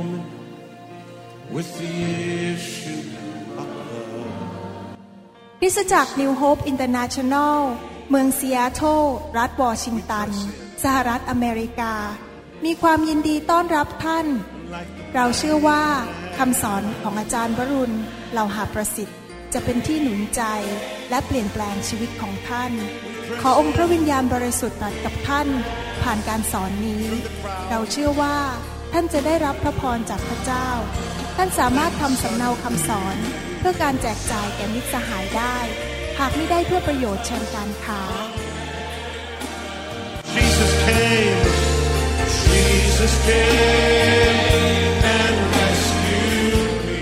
woman with the issue of blood. คริสตจักร New Hope International เมืองซีแอตเทิลรัฐวอชิงตัน สหรัฐอเมริกา มีความยินดีต้อนรับท่าน เราเชื่อว่าคำสอนของอาจารย์วรุณเหล่าหาประสิทธิ์ จะเป็นที่หนุนใจและเปลี่ยนแปลงชีวิตของท่าน ขอองค์พระวิญญาณบริสุทธิ์ตรัสกับท่าน ผ่านการสอนนี้ เราเชื่อว่า ท่านจะได้รับพระพรจากพระเจ้า ท่านสามารถทำสำเนาคำสอน เพื่อการแจกจ่ายแก่มิตรสหายได้ หากไม่ได้เพื่อประโยชน์เชิงการค้า Jesus came, Jesus came and rescued me.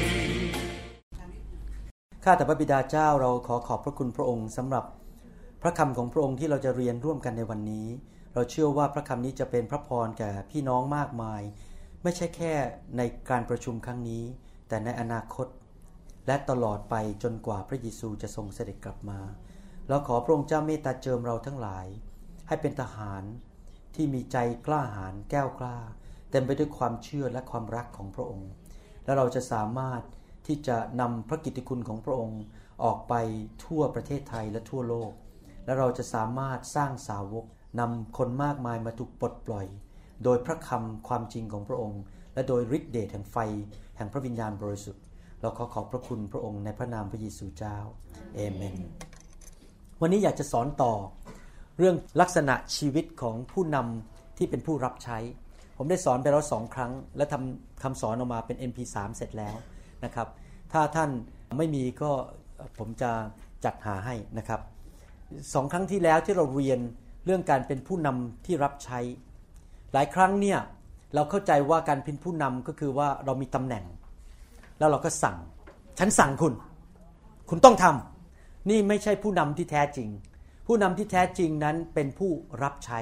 ข้าแต่พระบิดาเจ้าเราขอขอบพระคุณพระองค์สำหรับพระคำของพระองค์ที่เราจะเรียนร่วมกันในวันนี้ เราเชื่อว่าพระคำนี้จะเป็นพระพรแก่พี่น้องมากมาย ไม่ใช่แค่ในการประชุมครั้งนี้ แต่ในอนาคต และตลอดไปจนกว่าพระเยซูจะทรงเสด็จกลับมาเราขอพระองค์เจ้าเมตตาเจิมเราทั้งหลาย ให้เป็นทหารที่มีใจกล้าหาญแก้วกล้า เต็มไปด้วยความเชื่อและความรักของพระองค์ และเราจะสามารถที่จะนำพระกิตติคุณของพระองค์ออกไปทั่วประเทศไทยและทั่วโลก และเราจะสามารถสร้างสาวกนำคนมากมายมาถูกปลดปล่อย โดยพระคำความจริงของพระองค์ และโดยฤทธิเดชแห่งไฟ แห่งพระวิญญาณบริสุทธิ์ เราขอขอบพระคุณพระองค์ในพระนามพระเยซูเจ้าเอเมน วันนี้อยากจะสอนต่อ เรื่องลักษณะชีวิตของผู้นำที่เป็นผู้รับใช้ ผมได้สอนไปแล้วสองครั้ง และทำคำสอนออกมาเป็น MP3 เสร็จแล้วนะครับ ถ้าท่านไม่มีก็ผมจะจัดหาให้นะครับสองครั้งที่แล้วที่เราเรียนเรื่องการเป็นผู้นำที่รับใช้ หลายครั้งเนี่ยเราเข้าใจว่าการเป็นผู้นำก็คือว่าเรามีตำแหน่ง แล้วเราก็สั่ง ฉันสั่งคุณ คุณต้องทำนี่ไม่ใช่ผู้นำที่แท้จริง ผู้นำที่แท้จริงนั้นเป็นผู้รับใช้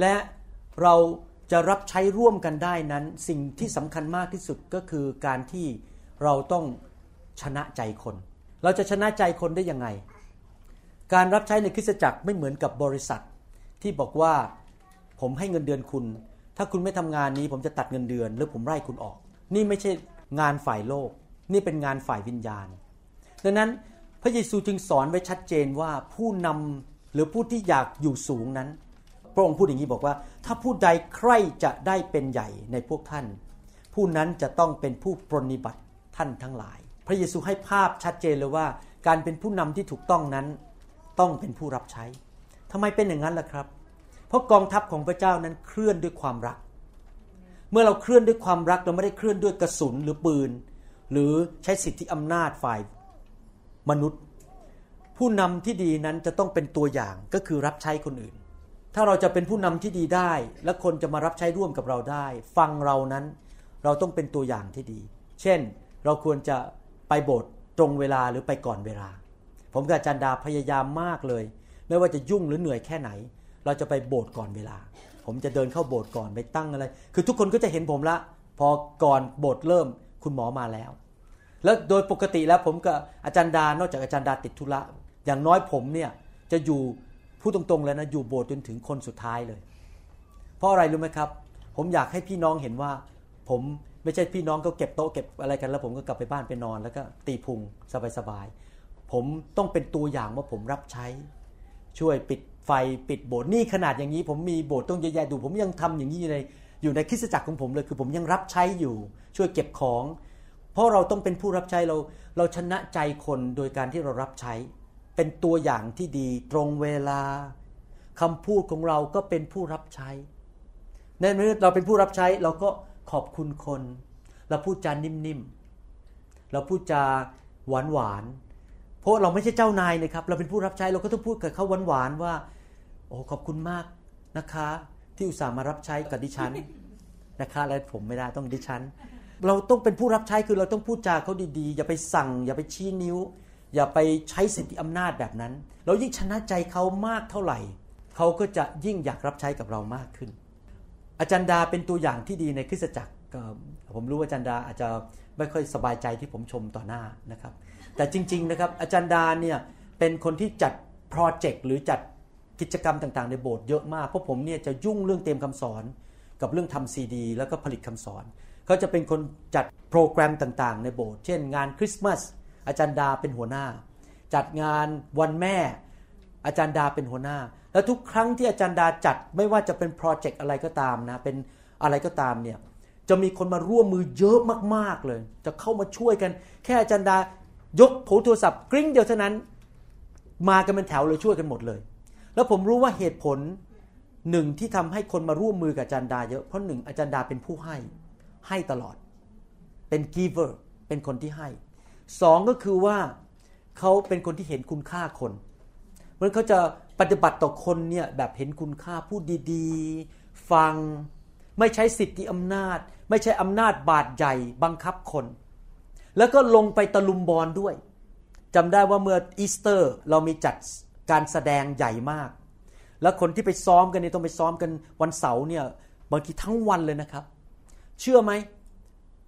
และเราจะรับใช้ร่วมกันได้นั้น สิ่งที่สำคัญมากที่สุดก็คือการที่เราต้องชนะใจคน เราจะชนะใจคนได้ยังไง การรับใช้ในคริสตจักรไม่เหมือนกับบริษัทที่บอกว่า ผมให้เงินเดือนคุณ ถ้าคุณไม่ทำงานนี้ผมจะตัดเงินเดือน หรือผมไล่คุณออก นี่ไม่ใช่งานฝ่ายโลก นี่เป็นงานฝ่ายวิญญาณ ดังนั้นพระเยซูจึงสอนไว้ชัดเจนว่าผู้นำหรือผู้ที่อยากอยู่สูงนั้น พระองค์พูดอย่างนี้บอกว่า ถ้าผู้ใดใครจะได้เป็นใหญ่ในพวกท่าน ผู้นั้นจะต้องเป็นผู้ปรนนิบัติท่านทั้งหลาย พระเยซูให้ภาพชัดเจนเลยว่า การเป็นผู้นำที่ถูกต้องนั้น ต้องเป็นผู้รับใช้ทำไมเป็นอย่างนั้นล่ะครับเราะกองทัพของพระเจ้านั้นเคลื่อนด้วยความรัก เมื่อเราเคลื่อนด้วยความรักเราไม่ได้เคลื่อนด้วยกระสุนหรือปืน หรือใช้สิทธิอำนาจฝ่ายมนุษย์ ผู้นำที่ดีนั้นจะต้องเป็นตัวอย่างก็คือรับใช้คนอื่น ถ้าเราจะเป็นผู้นำที่ดีได้ และคนจะมารับใช้ร่วมกับเราได้ ฟังเรานั้นเราต้องเป็นตัวอย่างที่ดี เช่น เราควรจะไปโบสถ์ตรงเวลาหรือไปก่อนเวลา ผมกับอาจารย์ดาพยายามมากเลย ไม่ว่าจะยุ่งหรือเหนื่อยแค่ไหน เราจะไปโบสถ์ก่อนเวลา ผมจะเดินเข้าโบสถ์ก่อนไปตั้งอะไร คือทุกคนก็จะเห็นผมละ พอก่อนโบสถ์เริ่มคุณหมอมาแล้ว แล้วโดยปกติแล้วผมกับอาจารย์ดานอกจากอาจารย์ดาติดธุระอย่างน้อยผมเนี่ยจะอยู่พูดตรงๆเลยนะอยู่โบสถ์จนถึงคนสุดท้ายเลย เพราะอะไรรู้ไหมครับ ผมอยากให้พี่น้องเห็นว่า ผมไม่ใช่พี่น้องก็เก็บโต๊ะเก็บอะไรกันแล้วผมก็กลับไปบ้านไปนอนแล้วก็ตีพุงสบายๆผมต้องเป็นตัวอย่างว่าผมรับใช้ ช่วยปิด ไฟปิดโบสถ์นี่ขนาดอย่างนี้ ผมมีโบสถ์ต้องเยอะแยะดู ผมยังทำอย่างนี้อยู่ในอยู่ในคริสตจักรของผมเลยคือผมยังรับใช้อยู่ ช่วยเก็บของ เพราะเราต้องเป็นผู้รับใช้เราเราชนะใจคนโดยการที่เรารับใช้ เป็นตัวอย่างที่ดีตรงเวลาคำพูดของเราก็เป็นผู้รับใช้ในเมื่อเราเป็นผู้รับใช้เราก็ขอบคุณคน เราพูดจานิ่มๆเราพูดจาหวานๆเพราะเราไม่ใช่เจ้านายนะครับ เราเป็นผู้รับใช้เราก็ต้องพูดกับเขาหวานๆว่า อ้ขอบคุณมากนะคะ ที่อุตส่าห์มารับใช้กับดิฉันนะคะและผมไม่ได้ต้องดิฉัน เราต้องเป็นผู้รับใช้คือเราต้องพูดจาเขาดีๆ อย่าไปสั่ง อย่าไปชี้นิ้ว อย่าไปใช้สิทธิอำนาจแบบนั้น เรายิ่งชนะใจเขามากเท่าไหร่ เขาก็จะยิ่งอยากรับใช้กับเรามากขึ้น อาจารย์ดาเป็นตัวอย่างที่ดีในคริสตจักรผมรู้ว่าอาจารย์ดาอาจจะไม่ค่อยสบายใจที่ผมชมต่อหน้านะครับ แต่จริง ๆ นะครับอาจารย์ดาเนี่ยเป็นคนที่จัดโปรเจกต์หรือจัด กิจกรรมต่างๆ ในโบสถ์เยอะมากเพราะผมเนี่ยจะยุ่งเรื่องเตรียมคำสอน กับเรื่องทำซีดี แล้วก็ผลิตคำสอนเขาจะเป็นคนจัดโปรแกรมต่างๆ ในโบสถ์เช่น งานคริสต์มาสอาจารย์ดาเป็นหัวหน้า จัดงานวันแม่ อาจารย์ดาเป็นหัวหน้า แล้วทุกครั้งที่อาจารย์ดาจัดไม่ว่าจะเป็นโปรเจกต์อะไรก็ตามนะเป็นอะไรก็ตามเนี่ยจะมีคนมาร่วมมือเยอะมากๆเลย จะเข้ามาช่วยกัน แค่อาจารย์ดายกโทรศัพท์กริ้งเดียวเท่านั้น มากันเป็นแถวเลยช่วยกันหมดเลย แล้วผมรู้ว่าเหตุผลหนึ่งที่ทำให้คนมาร่วมมือกับอาจารย์ดาเยอะเพราะหนึ่งอาจารย์ดาเป็นผู้ให้ ให้ตลอด เป็น giver เป็นคนที่ให้สองก็คือว่าเขาเป็นคนที่เห็นคุณค่าคนเพราะเขาจะปฏิบัติต่อคนเนี่ยแบบเห็นคุณค่าพูดดีๆ ฟัง ไม่ใช้สิทธิอำนาจ ไม่ใช่อำนาจบาดใหญ่บังคับคน แล้วก็ลงไปตะลุมบอลด้วยจำได้ว่าเมื่ออีสเตอร์เรามีจัด การแสดงใหญ่มาก แล้วคนที่ไปซ้อมกันเนี่ยต้องไปซ้อมกันวันเสาร์เนี่ยบางทีทั้งวันเลยนะครับ เชื่อไหม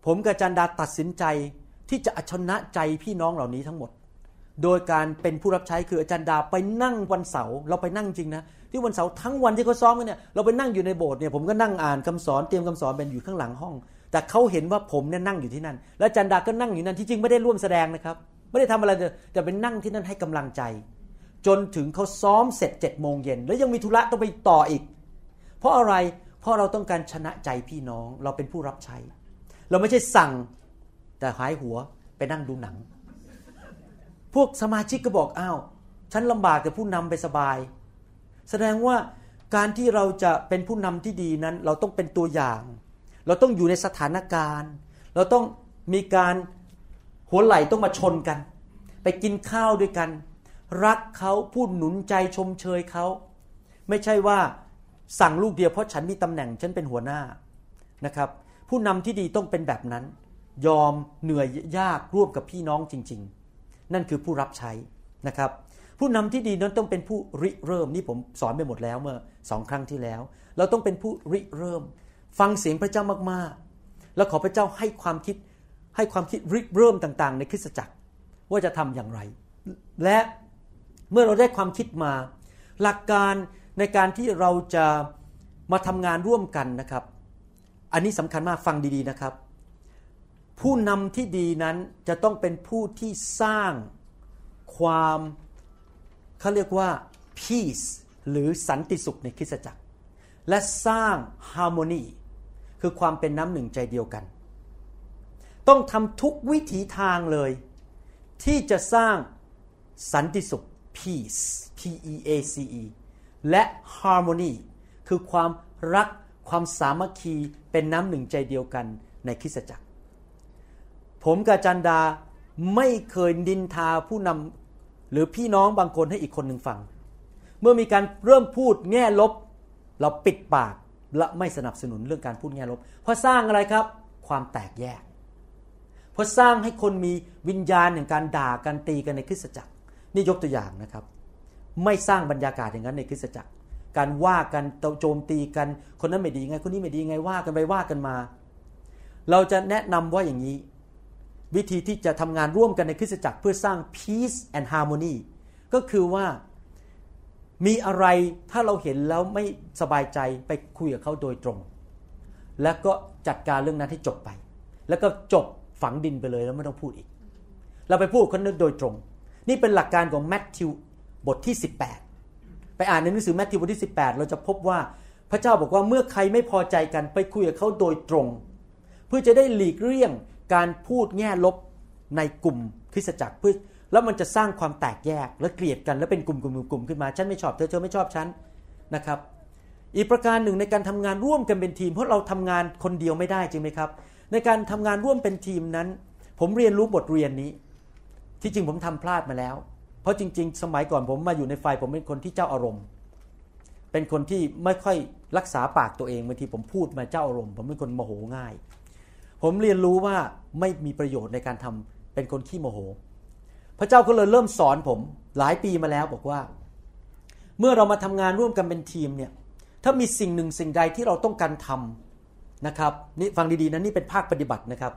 ผมกับจันดาตัดสินใจที่จะชนะใจพี่น้องเหล่านี้ทั้งหมด โดยการเป็นผู้รับใช้คืออาจารย์ดาไปนั่งวันเสาร์เราไปนั่งจริงนะที่วันเสาร์ทั้งวันที่เขาซ้อมกันเนี่ยเราไปนั่งอยู่ในโบสถ์เนี่ยผมก็นั่งอ่านคำสอนเตรียมคำสอนเป็นอยู่ข้างหลังห้อง แต่เขาเห็นว่าผมเนี่ยนั่งอยู่ที่นั่น แล้วอาจารย์ดาก็นั่งอยู่นั่นที่จริงไม่ได้ร่วมแสดงนะครับ ไม่ได้ทำอะไรแต่เป็นนั่งที่นั่นให้กำลังใจ จนถึงเขาซ้อมเสร็จเจ็ดโมงเย็นแล้วยังมีธุระต้องไปต่ออีก เพราะอะไรเพราะเราต้องการชนะใจพี่น้อง เราเป็นผู้รับใช้ เราไม่ใช่สั่งแต่หายหัวไปนั่งดูหนัง พวกสมาชิกก็บอกอ้าวฉันลำบากแต่ผู้นำไปสบาย แสดงว่าการที่เราจะเป็นผู้นำที่ดีนั้น เราต้องเป็นตัวอย่าง เราต้องอยู่ในสถานการณ์ เราต้องมีการหัวไหล่ต้องมาชนกัน ไปกินข้าวด้วยกัน รักเขาพูดหนุนใจชมเชยเขา ไม่ใช่ว่าสั่งลูกเดียวเพราะฉันมีตำแหน่งฉันเป็นหัวหน้านะครับ ผู้นำที่ดีต้องเป็นแบบนั้น ยอมเหนื่อยยากร่วมกับพี่น้องจริง ๆ นั่นคือผู้รับใช้นะครับ ผู้นำที่ดีนั้นต้องเป็นผู้ริเริ่มนี่ผมสอนไปหมดแล้วเมื่อสองครั้งที่แล้ว เราต้องเป็นผู้ริเริ่ม ฟังเสียงพระเจ้ามากๆ แล้วขอพระเจ้าให้ความคิดให้ความคิดริเริ่มต่างๆ ในคริสตจักร ว่าจะทำอย่างไร และ เมื่อเราได้ความคิดมา หลักการในการที่เราจะมาทำงานร่วมกันนะครับ อันนี้สำคัญมากฟังดีๆนะครับ ผู้นำที่ดีนั้นจะต้องเป็นผู้ที่สร้างความเขาเรียกว่า peace หรือสันติสุขในคริสตจักร และสร้าง harmony คือความเป็นน้ำหนึ่งใจเดียวกัน ต้องทำทุกวิถีทางเลย ที่จะสร้างสันติสุข peace p e a c e และ harmony คือความรักความสามัคคีเป็นน้ำหนึ่งใจเดียวกันในคริสตจักร ผมกับจันดาไม่เคยดินทาผู้นำหรือพี่น้องบางคนให้อีกคนหนึ่งฟัง เมื่อมีการเริ่มพูดแง่ลบ เราปิดปากและไม่สนับสนุนเรื่องการพูดแง่ลบ เพราะสร้างอะไรครับ ความแตกแยก เพราะสร้างให้คนมีวิญญาณอย่างการด่ากันตีกันในคริสตจักร นี่ยกตัวอย่างนะครับ ไม่สร้างบรรยากาศอย่างนั้นในคริสตจักร การว่ากันโจมตีกันคนนั้นไม่ดีไงคนนี้ไม่ดีไงว่ากันไปว่ากันมา เราจะแนะนำว่าอย่างนี้ วิธีที่จะทำงานร่วมกันในคริสตจักรเพื่อสร้าง peace and harmony ก็คือว่ามีอะไรถ้าเราเห็นแล้วไม่สบายใจไปคุยกับเขาโดยตรง แล้วก็จัดการเรื่องนั้นให้จบไป แล้วก็จบฝังดินไปเลยแล้วไม่ต้องพูดอีก เราไปพูดคนนั้นโดยตรง นี่เป็นหลักการของแมทธิวบทที่ 18 ไปอ่านในหนังสือแมทธิวบทที่ 18 เราจะพบว่าพระเจ้าบอกว่าเมื่อใครไม่พอใจกันไปคุยกับเขาโดยตรง เพื่อจะได้หลีกเลี่ยงการพูดแง่ลบในกลุ่มคริสตจักรเพื่อแล้วมันจะสร้างความแตกแยกและเกลียดกันแล้วเป็นกลุ่มกลุ่มกลุ่มขึ้นมาฉันไม่ชอบเธอเธอไม่ชอบฉันนะครับอีกประการหนึ่งในการทำงานร่วมกันเป็นทีม เพราะเราทำงานคนเดียวไม่ได้จริงไหมครับ ในการทำงานร่วมเป็นทีมนั้น ผมเรียนรู้บทเรียนนี้ ที่จริงผมทำพลาดมาแล้ว เพราะจริง ๆ สมัยก่อนผมมาอยู่ในไฟผมเป็นคนที่เจ้าอารมณ์ เป็นคนที่ไม่ค่อยรักษาปากตัวเองบางทีผมพูดมาเจ้าอารมณ์ ผมเป็นคนโมโหง่าย ผมเรียนรู้ว่าไม่มีประโยชน์ในการทำเป็นคนขี้โมโห พระเจ้าก็เลยเริ่มสอนผมหลายปีมาแล้วบอกว่า เมื่อเรามาทำงานร่วมกันเป็นทีมเนี่ยถ้ามีสิ่งหนึ่งสิ่งใดที่เราต้องการทำนะครับนี่ฟังดีๆนะนี่เป็นภาคปฏิบัตินะครับ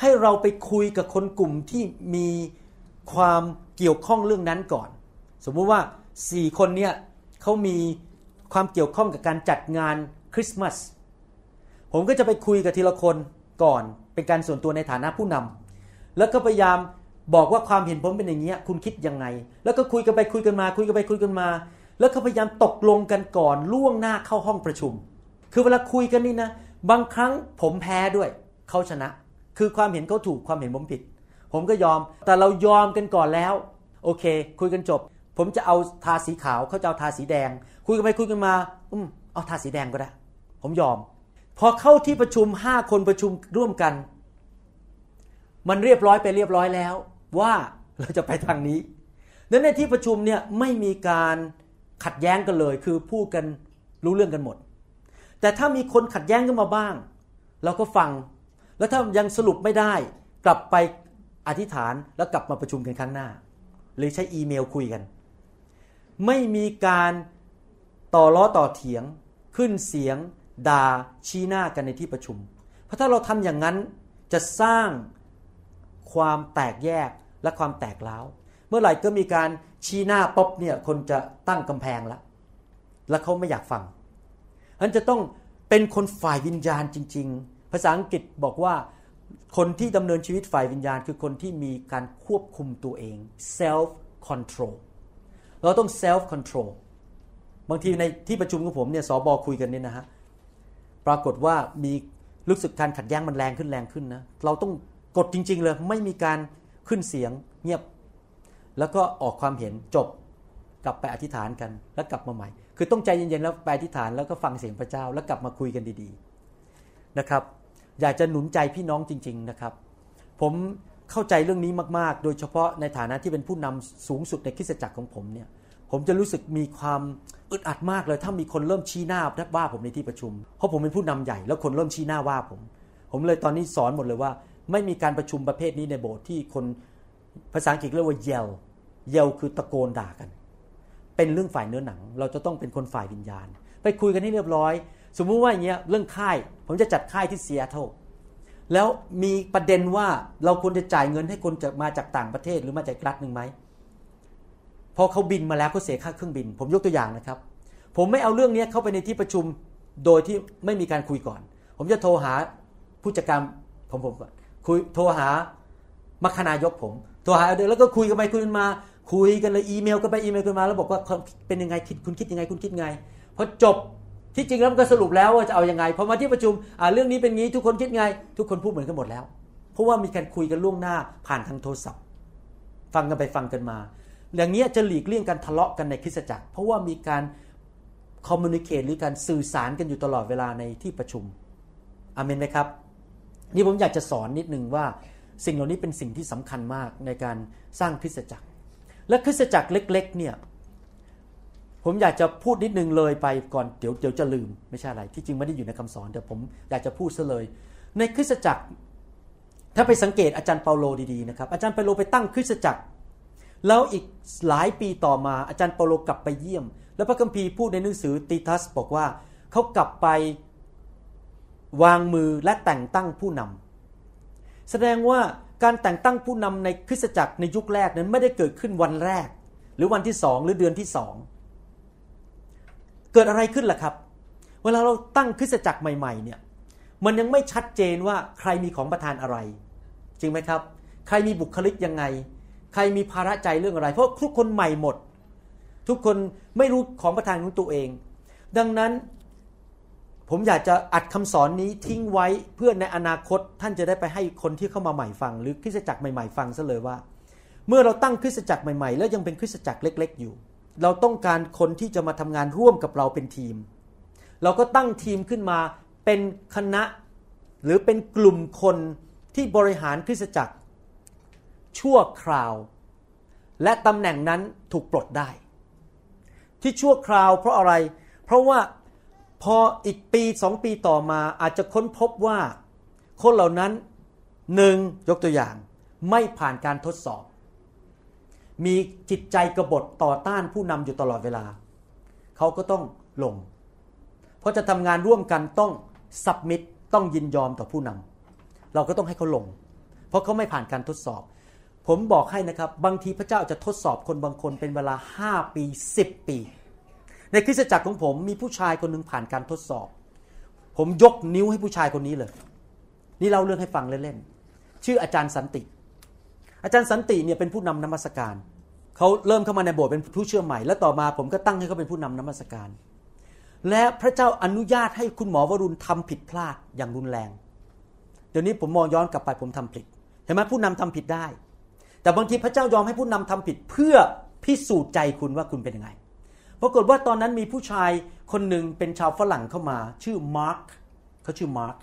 ให้เราไปคุยกับคนกลุ่มที่มีความเกี่ยวข้องเรื่องนั้นก่อน สมมุติว่าสี่คนเนี่ยเขามีความเกี่ยวข้องกับการจัดงานคริสต์มาสผมก็จะไปคุยกับทีละคนก่อน เป็นการส่วนตัวในฐานะผู้นำแล้วก็พยายามบอกว่าความเห็นผมเป็นอย่างนี้คุณคิดยังไง แล้วก็คุยกันไปคุยกันมา คุยกันไปคุยกันมา แล้วก็พยายามตกลงกันก่อนล่วงหน้าเข้าห้องประชุม คือเวลาคุยกันนี่นะ บางครั้งผมแพ้ด้วยเขาชนะ คือความเห็นเขาถูกความเห็นผมผิด ผมก็ยอมแต่เรายอมกันก่อนแล้ว โอเค คุยกันจบ ผมจะเอาทาสีขาวเขาจะเอาทาสีแดง คุยกันไปคุยกันมา อืมเอาทาสีแดงก็ได้ ผมยอม พอเข้าที่ประชุมห้าคนประชุมร่วมกัน มันเรียบร้อยไปเรียบร้อยแล้ว ว่าเราจะไปทางนี้นั้นในที่ประชุมเนี่ยไม่มีการขัดแย้งกันเลย คือพูดกันรู้เรื่องกันหมด แต่ถ้ามีคนขัดแย้งกันมาบ้าง เราก็ฟัง แล้วถ้ายังสรุปไม่ได้ กลับไปอธิษฐานแล้วกลับมาประชุมกันครั้งหน้า หรือใช้อีเมลคุยกัน ไม่มีการต่อล้อต่อเถียง ขึ้นเสียงด่าชี้หน้ากันในที่ประชุม เพราะถ้าเราทำอย่างนั้นจะสร้างความแตกแยกและความแตกร้าวเมื่อไหร่ก็มีการชี้หน้าป๊บเนี่ยคนจะตั้งกำแพงแล้วแล้วเขาไม่อยากฟังฉะนั้นจะต้องเป็นคนฝ่ายวิญญาณจริง ๆ ภาษาอังกฤษบอกว่าคนที่ดำเนินชีวิตฝ่ายวิญญาณ คือคนที่มีการควบคุมตัวเอง self control เราต้อง self control บางทีในที่ประชุมของผมเนี่ยสอบอคุยกันเนี่ยนะฮะปรากฏว่ามีรู้สึกการขัดแย้งมันแรงขึ้นแรงขึ้นนะเราต้องกดจริง ๆ เลยไม่มีการขึ้นเสียงเงียบ แล้วก็ออกความเห็นจบกลับไปอธิษฐานกันแล้วกลับมาใหม่ คือต้องใจเย็นๆแล้วไปอธิษฐานแล้วก็ฟังเสียงพระเจ้าแล้วกลับมาคุยกันดี ๆนะครับ อยากจะหนุนใจพี่น้องจริง ๆนะครับ ผมเข้าใจเรื่องนี้มากๆ โดยเฉพาะในฐานะที่เป็นผู้นำสูงสุดในคริสตจักรของผมเนี่ยผมจะรู้สึกมีความอึดอัดมากเลย ถ้ามีคนเริ่มชี้หน้าว่าผมในที่ประชุม เพราะผมเป็นผู้นำใหญ่แล้วคนเริ่มชี้หน้าว่าผม ผมเลยตอนนี้สอนหมดเลยว่า ไม่มีการประชุมประเภทนี้ในโบสถ์ที่คนภาษาอังกฤษเรียกว่าเยลเยลคือตะโกนด่ากัน เป็นเรื่องฝ่ายเนื้อหนัง เราจะต้องเป็นคนฝ่ายวิญญาณ ไปคุยกันให้เรียบร้อย สมมุติว่าอย่างเงี้ยเรื่องค่าย ผมจะจัดค่ายที่เซียโตรแล้วมีประเด็นว่าเราควรจะจ่ายเงินให้คนจะมาจากต่างประเทศหรือมาจากรัฐหนึ่งไหมพอเขาบินมาแล้วเขาเสียค่าเครื่องบิน ผมยกตัวอย่างนะครับ ผมไม่เอาเรื่องนี้เข้าไปในที่ประชุมโดยที่ไม่มีการคุยก่อน ผมจะโทรหาผู้จัดการของผมก่อนคุยโทรหามัคคณายกผมโทรหาเดแล้วก็คุยกันไปคุยกันมา คุยกันเลยอีเมลกันไปอีเมลกันมา แล้วบอกว่าเป็นยังไงคิดคุณคิดยังไงคุณคิดไงพอจบ ที่จริงแล้วมันก็สรุปแล้วว่าจะเอาอยัางไงพอมาที่ประชุมเรื่องนี้เป็นงี้ทุกคนคิดไง ทุกคนพูดเหมือนกันหมดแล้ว เพราะว่ามีการคุยกันล่วงหน้าผ่านทางโทรศัพท์ ฟังกันไปฟังกันมา อย่างนี้จะหลีกเลี่ยงการทะเลาะกันในคริสตจักร เพราะว่ามีการคอมมูนิเคตหรือการสื่อสารกันอยู่ตลอดเวลาในที่ประชุมอเมนไหมครับ นี่ผมอยากจะสอนนิดนึงว่า สิ่งเหล่านี้เป็นสิ่งที่สำคัญมากในการสร้างคริสตจักร และคริสตจักรเล็ก ๆ เนี่ย ผมอยากจะพูดนิดนึงเลยไปก่อนเดี๋ยวเดี๋ยวจะลืมไม่ใช่อะไรที่จริงไม่ได้อยู่ในคำสอนแต่ผมอยากจะพูดซะเลย ในคริสตจักร ถ้าไปสังเกตอาจารย์เปาโลดีๆนะครับอาจารย์เปาโลไปตั้งคริสตจักร แล้วอีกหลายปีต่อมาอาจารย์เปาโลกลับไปเยี่ยม แล้วพระคัมภีร์พูดในหนังสือติทัสบอกว่าเขากลับไปวางมือและแต่งตั้งผู้นำแสดงว่าการแต่งตั้งผู้นำในคริสตจักรในยุคแรกนั้นไม่ได้เกิดขึ้นวันแรก หรือวันที่สองหรือเดือนที่สอง เกิดอะไรขึ้นล่ะครับ เวลาเราตั้งคริสตจักรใหม่ๆเนี่ยมันยังไม่ชัดเจนว่าใครมีของประทานอะไร จริงไหมครับ ใครมีบุคลิกยังไง ใครมีภาระใจเรื่องอะไร เพราะทุกคนใหม่หมด ทุกคนไม่รู้ของประทานของตัวเอง ดังนั้นผมอยากจะอัดคำสอนนี้ทิ้งไว้เพื่อในอนาคตท่านจะได้ไปให้คนที่เข้ามาใหม่ฟัง หรือคริสตจักรใหม่ๆ ฟังซะเลยว่า เมื่อเราตั้งคริสตจักรใหม่ๆ แล้วยังเป็นคริสตจักรเล็ก ๆ อยู่ เราต้องการคนที่จะมาทำงานร่วมกับเราเป็นทีม เราก็ตั้งทีมขึ้นมาเป็นคณะหรือเป็นกลุ่มคนที่บริหารคริสตจักร ชั่วคราว และตำแหน่งนั้นถูกปลดได้ ที่ชั่วคราวเพราะอะไร เพราะว่าพออีกปีสองปีต่อมาอาจจะค้นพบว่า คนเหล่านั้นหนึ่งยกตัวอย่าง ไม่ผ่านการทดสอบ มีจิตใจกบฏต่อต้านผู้นำอยู่ตลอดเวลา เขาก็ต้องลง เพราะจะทำงานร่วมกันต้องสับมิดต้องยินยอมต่อผู้นำเราก็ต้องให้เขาลง เพราะเขาไม่ผ่านการทดสอบ ผมบอกให้นะครับ บางทีพระเจ้าจะทดสอบคนบางคนเป็นเวลา 5 ปี 10 ปี ในคริสตจักรของผมมีผู้ชายคนหนึ่งผ่านการทดสอบ ผมยกนิ้วให้ผู้ชายคนนี้เลย นี่เล่าเรื่องให้ฟังเล่นๆชื่ออาจารย์สันติ อาจารย์สันติเนี่ยเป็นผู้นำนมัสการเขาเริ่มเข้ามาในโบสถ์เป็นผู้เชื่อใหม่ และต่อมาผมก็ตั้งให้เขาเป็นผู้นำนมัสการ และพระเจ้าอนุญาตให้คุณหมอวรุณทำผิดพลาดอย่างรุนแรง เดี๋ยวนี้ผมมองย้อนกลับไปผมทำผิดเห็นไหมผู้นำทำผิดได้ แต่บางทีพระเจ้ายอมให้ผู้นำทำผิดเพื่อพิสูจน์ใจคุณว่าคุณเป็นยังไงปรากฏว่าตอนนั้นมีผู้ชายคนหนึ่งเป็นชาวฝรั่งเข้ามา ชื่อมาร์คเขาชื่อมาร์ค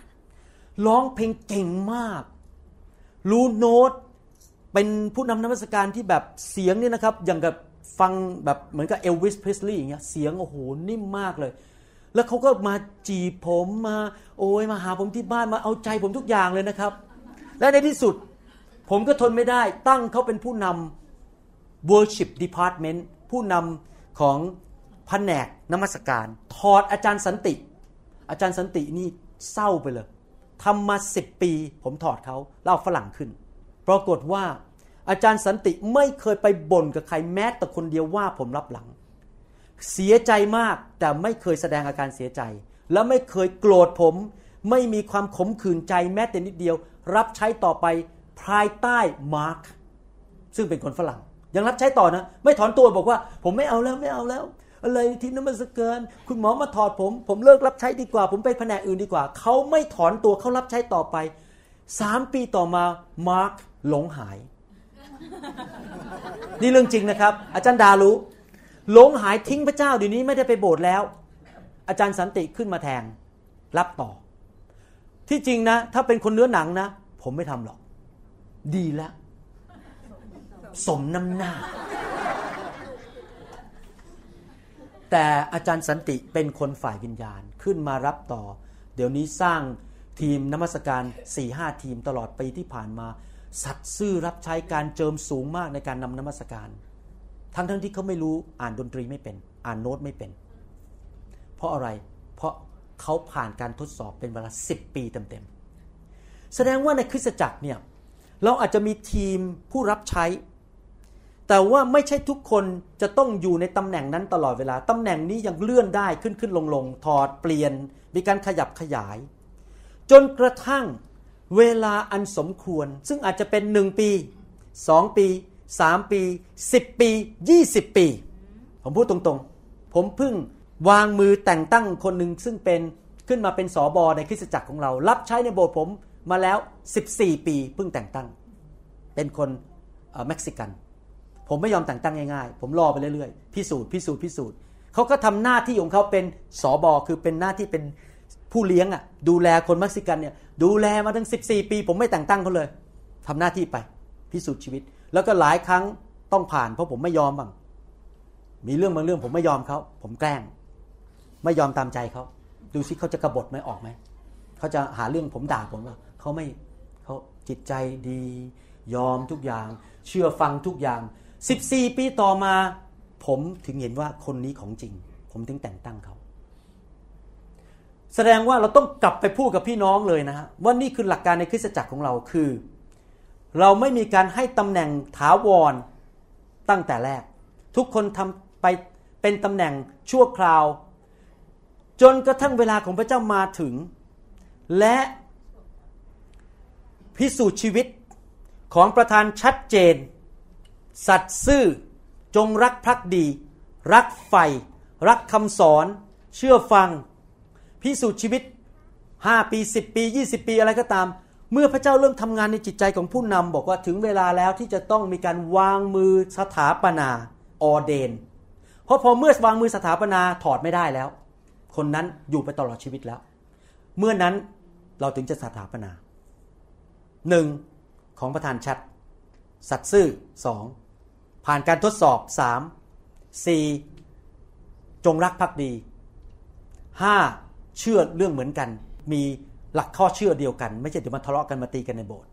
ร้องเพลงเก่งมาก รู้โน้ต เป็นผู้นำนมัสการที่แบบเสียงเนี่ยนะครับ อย่างกับฟังแบบเหมือนกับเอลวิสเพรสลีย์อย่างเงี้ยเสียงโอ้โหนิ่มมากเลย แล้วเขาก็มาจีบผมมา โอ้ยมาหาผมที่บ้านมาเอาใจผมทุกอย่างเลยนะครับ และในที่สุดผมก็ทนไม่ได้ ตั้งเขาเป็นผู้นำ worship department ผู้นำของแผนกนมัสการ ถอดอาจารย์สันติ อาจารย์สันตินี่เศร้าไปเลยทำมาสิบปี ผมถอดเขาเล่าฝรั่งขึ้น ปรากฏว่าอาจารย์สันติไม่เคยไปบ่นกับใครแม้แต่คนเดียวว่าผมรับหลัง เสียใจมากแต่ไม่เคยแสดงอาการเสียใจ และไม่เคยโกรธผม ไม่มีความขมขื่นใจแม้แต่นิดเดียว รับใช้ต่อไปภายใต้มาร์คซึ่งเป็นคนฝรั่ง ยังรับใช้ต่อนะ ไม่ถอนตัวบอกว่า ผมไม่เอาแล้วไม่เอาแล้ว อะไรที่น้ำมันสเกิน คุณหมอมาถอดผม ผมเลิกรับใช้ดีกว่า ผมไปแผนกอื่นดีกว่า เขาไม่ถอนตัวเขารับใช้ต่อไปสามปีต่อมามาร์ค หลงหาย นี่เรื่องจริงนะครับ อาจารย์ดารู้หลงหายทิ้งพระเจ้าเดี๋ยวนี้ไม่ได้ไปโบสถ์แล้ว อาจารย์สันติขึ้นมาแทนรับต่อ ที่จริงนะ ถ้าเป็นคนเนื้อหนังนะ ผมไม่ทำหรอก ดีแล้วสมน้ำหน้า แต่อาจารย์สันติเป็นคนฝ่ายวิญญาณขึ้นมารับต่อ เดี๋ยวนี้สร้างทีมนมัสการ4ี่ห้าทีมตลอดปีที่ผ่านมา สัตซ์ซื่อรับใช้การเจิมสูงมากในการนำนมัสการ ทั้งทั้งที่เขาไม่รู้อ่านดนตรีไม่เป็น อ่านโน้ตไม่เป็น เพราะอะไรเพราะเขาผ่านการทดสอบเป็นเวลาสิบปีเต็มๆแสดงว่าในคริสตจักรเนี่ยเราอาจจะมีทีมผู้รับใช้ แต่ว่าไม่ใช่ทุกคนจะต้องอยู่ในตำแหน่งนั้นตลอดเวลาตำแหน่งนี้ยังเลื่อนได้ขึ้นขึ้นลงลงถอดเปลี่ยน มีการขยับขยาย จนกระทั่ง เวลาอันสมควร ซึ่งอาจจะเป็นหนึ่งปีสองปีสามปีสิบปียี่สิบปี ผมพูดตรงๆ ผมเพิ่งวางมือแต่งตั้งคนหนึ่งซึ่งเป็นขึ้นมาเป็นสอบอในคริสตจักรของเรา รับใช้ในโบสถ์ผมมาแล้ว 14 ปีเพิ่งแต่งตั้ง เป็นคนเม็กซิกัน ผมไม่ยอมแต่งตั้งง่ายๆ ผมรอไปเรื่อยๆ พิสูจน์พิสูจน์พิสูจน์เขาก็ทำหน้าที่ของเขาเป็นสอบอคือเป็นหน้าที่เป็นผู้เลี้ยงอะดูแลคนเม็กซิกันเนี่ย ดูแลมาทั้ง14 ปี ผมไม่แต่งตั้งเขาเลยทำหน้าที่ไป พิสูจน์ชีวิต แล้วก็หลายครั้งต้องผ่านเพราะผมไม่ยอมบ้างมีเรื่องบางเรื่องผมไม่ยอมเขาผมแกล้ง ไม่ยอมตามใจเขาดูซิเขาจะกระบฏไหมออกไหมเขาจะหาเรื่องผมด่าผมว่าเขาไม่เขาจิตใจดี ยอมทุกอย่าง เชื่อฟังทุกอย่าง 14 ปีต่อมา ผมถึงเห็นว่าคนนี้ของจริง ผมถึงแต่งตั้งเขา แสดงว่าเราต้องกลับไปพูดกับพี่น้องเลยนะฮะว่านี่คือหลักการในคริสตจักรของเราคือ เราไม่มีการให้ตำแหน่งถาวรตั้งแต่แรก ทุกคนทำไปเป็นตำแหน่งชั่วคราว จนกระทั่งเวลาของพระเจ้ามาถึง และพิสูจน์ชีวิตของประธานชัดเจน สัตย์ซื่อจงรักภักดี รักใฝ่รักคำสอน เชื่อฟัง พิสูจน์ชีวิต 5 ปี 10 ปี 20 ปีอะไรก็ตาม เมื่อพระเจ้าเริ่มทำงานในจิตใจของผู้นำบอกว่าถึงเวลาแล้วที่จะต้องมีการวางมือสถาปนาออเดน เพราะพอเมื่อวางมือสถาปนาถอดไม่ได้แล้ว คนนั้นอยู่ไปตลอดชีวิตแล้ว เมื่อนั้นเราถึงจะสถาปนาหนึ่งของประธานชัด สัตซ์ซื่อสองผ่านการทดสอบสามสี่จงรักภักดีห้า เชื่อเรื่องเหมือนกัน มีหลักข้อเชื่อเดียวกัน ไม่ใช่เดี๋ยวมาทะเลาะกันมาตีกันในโบสถ์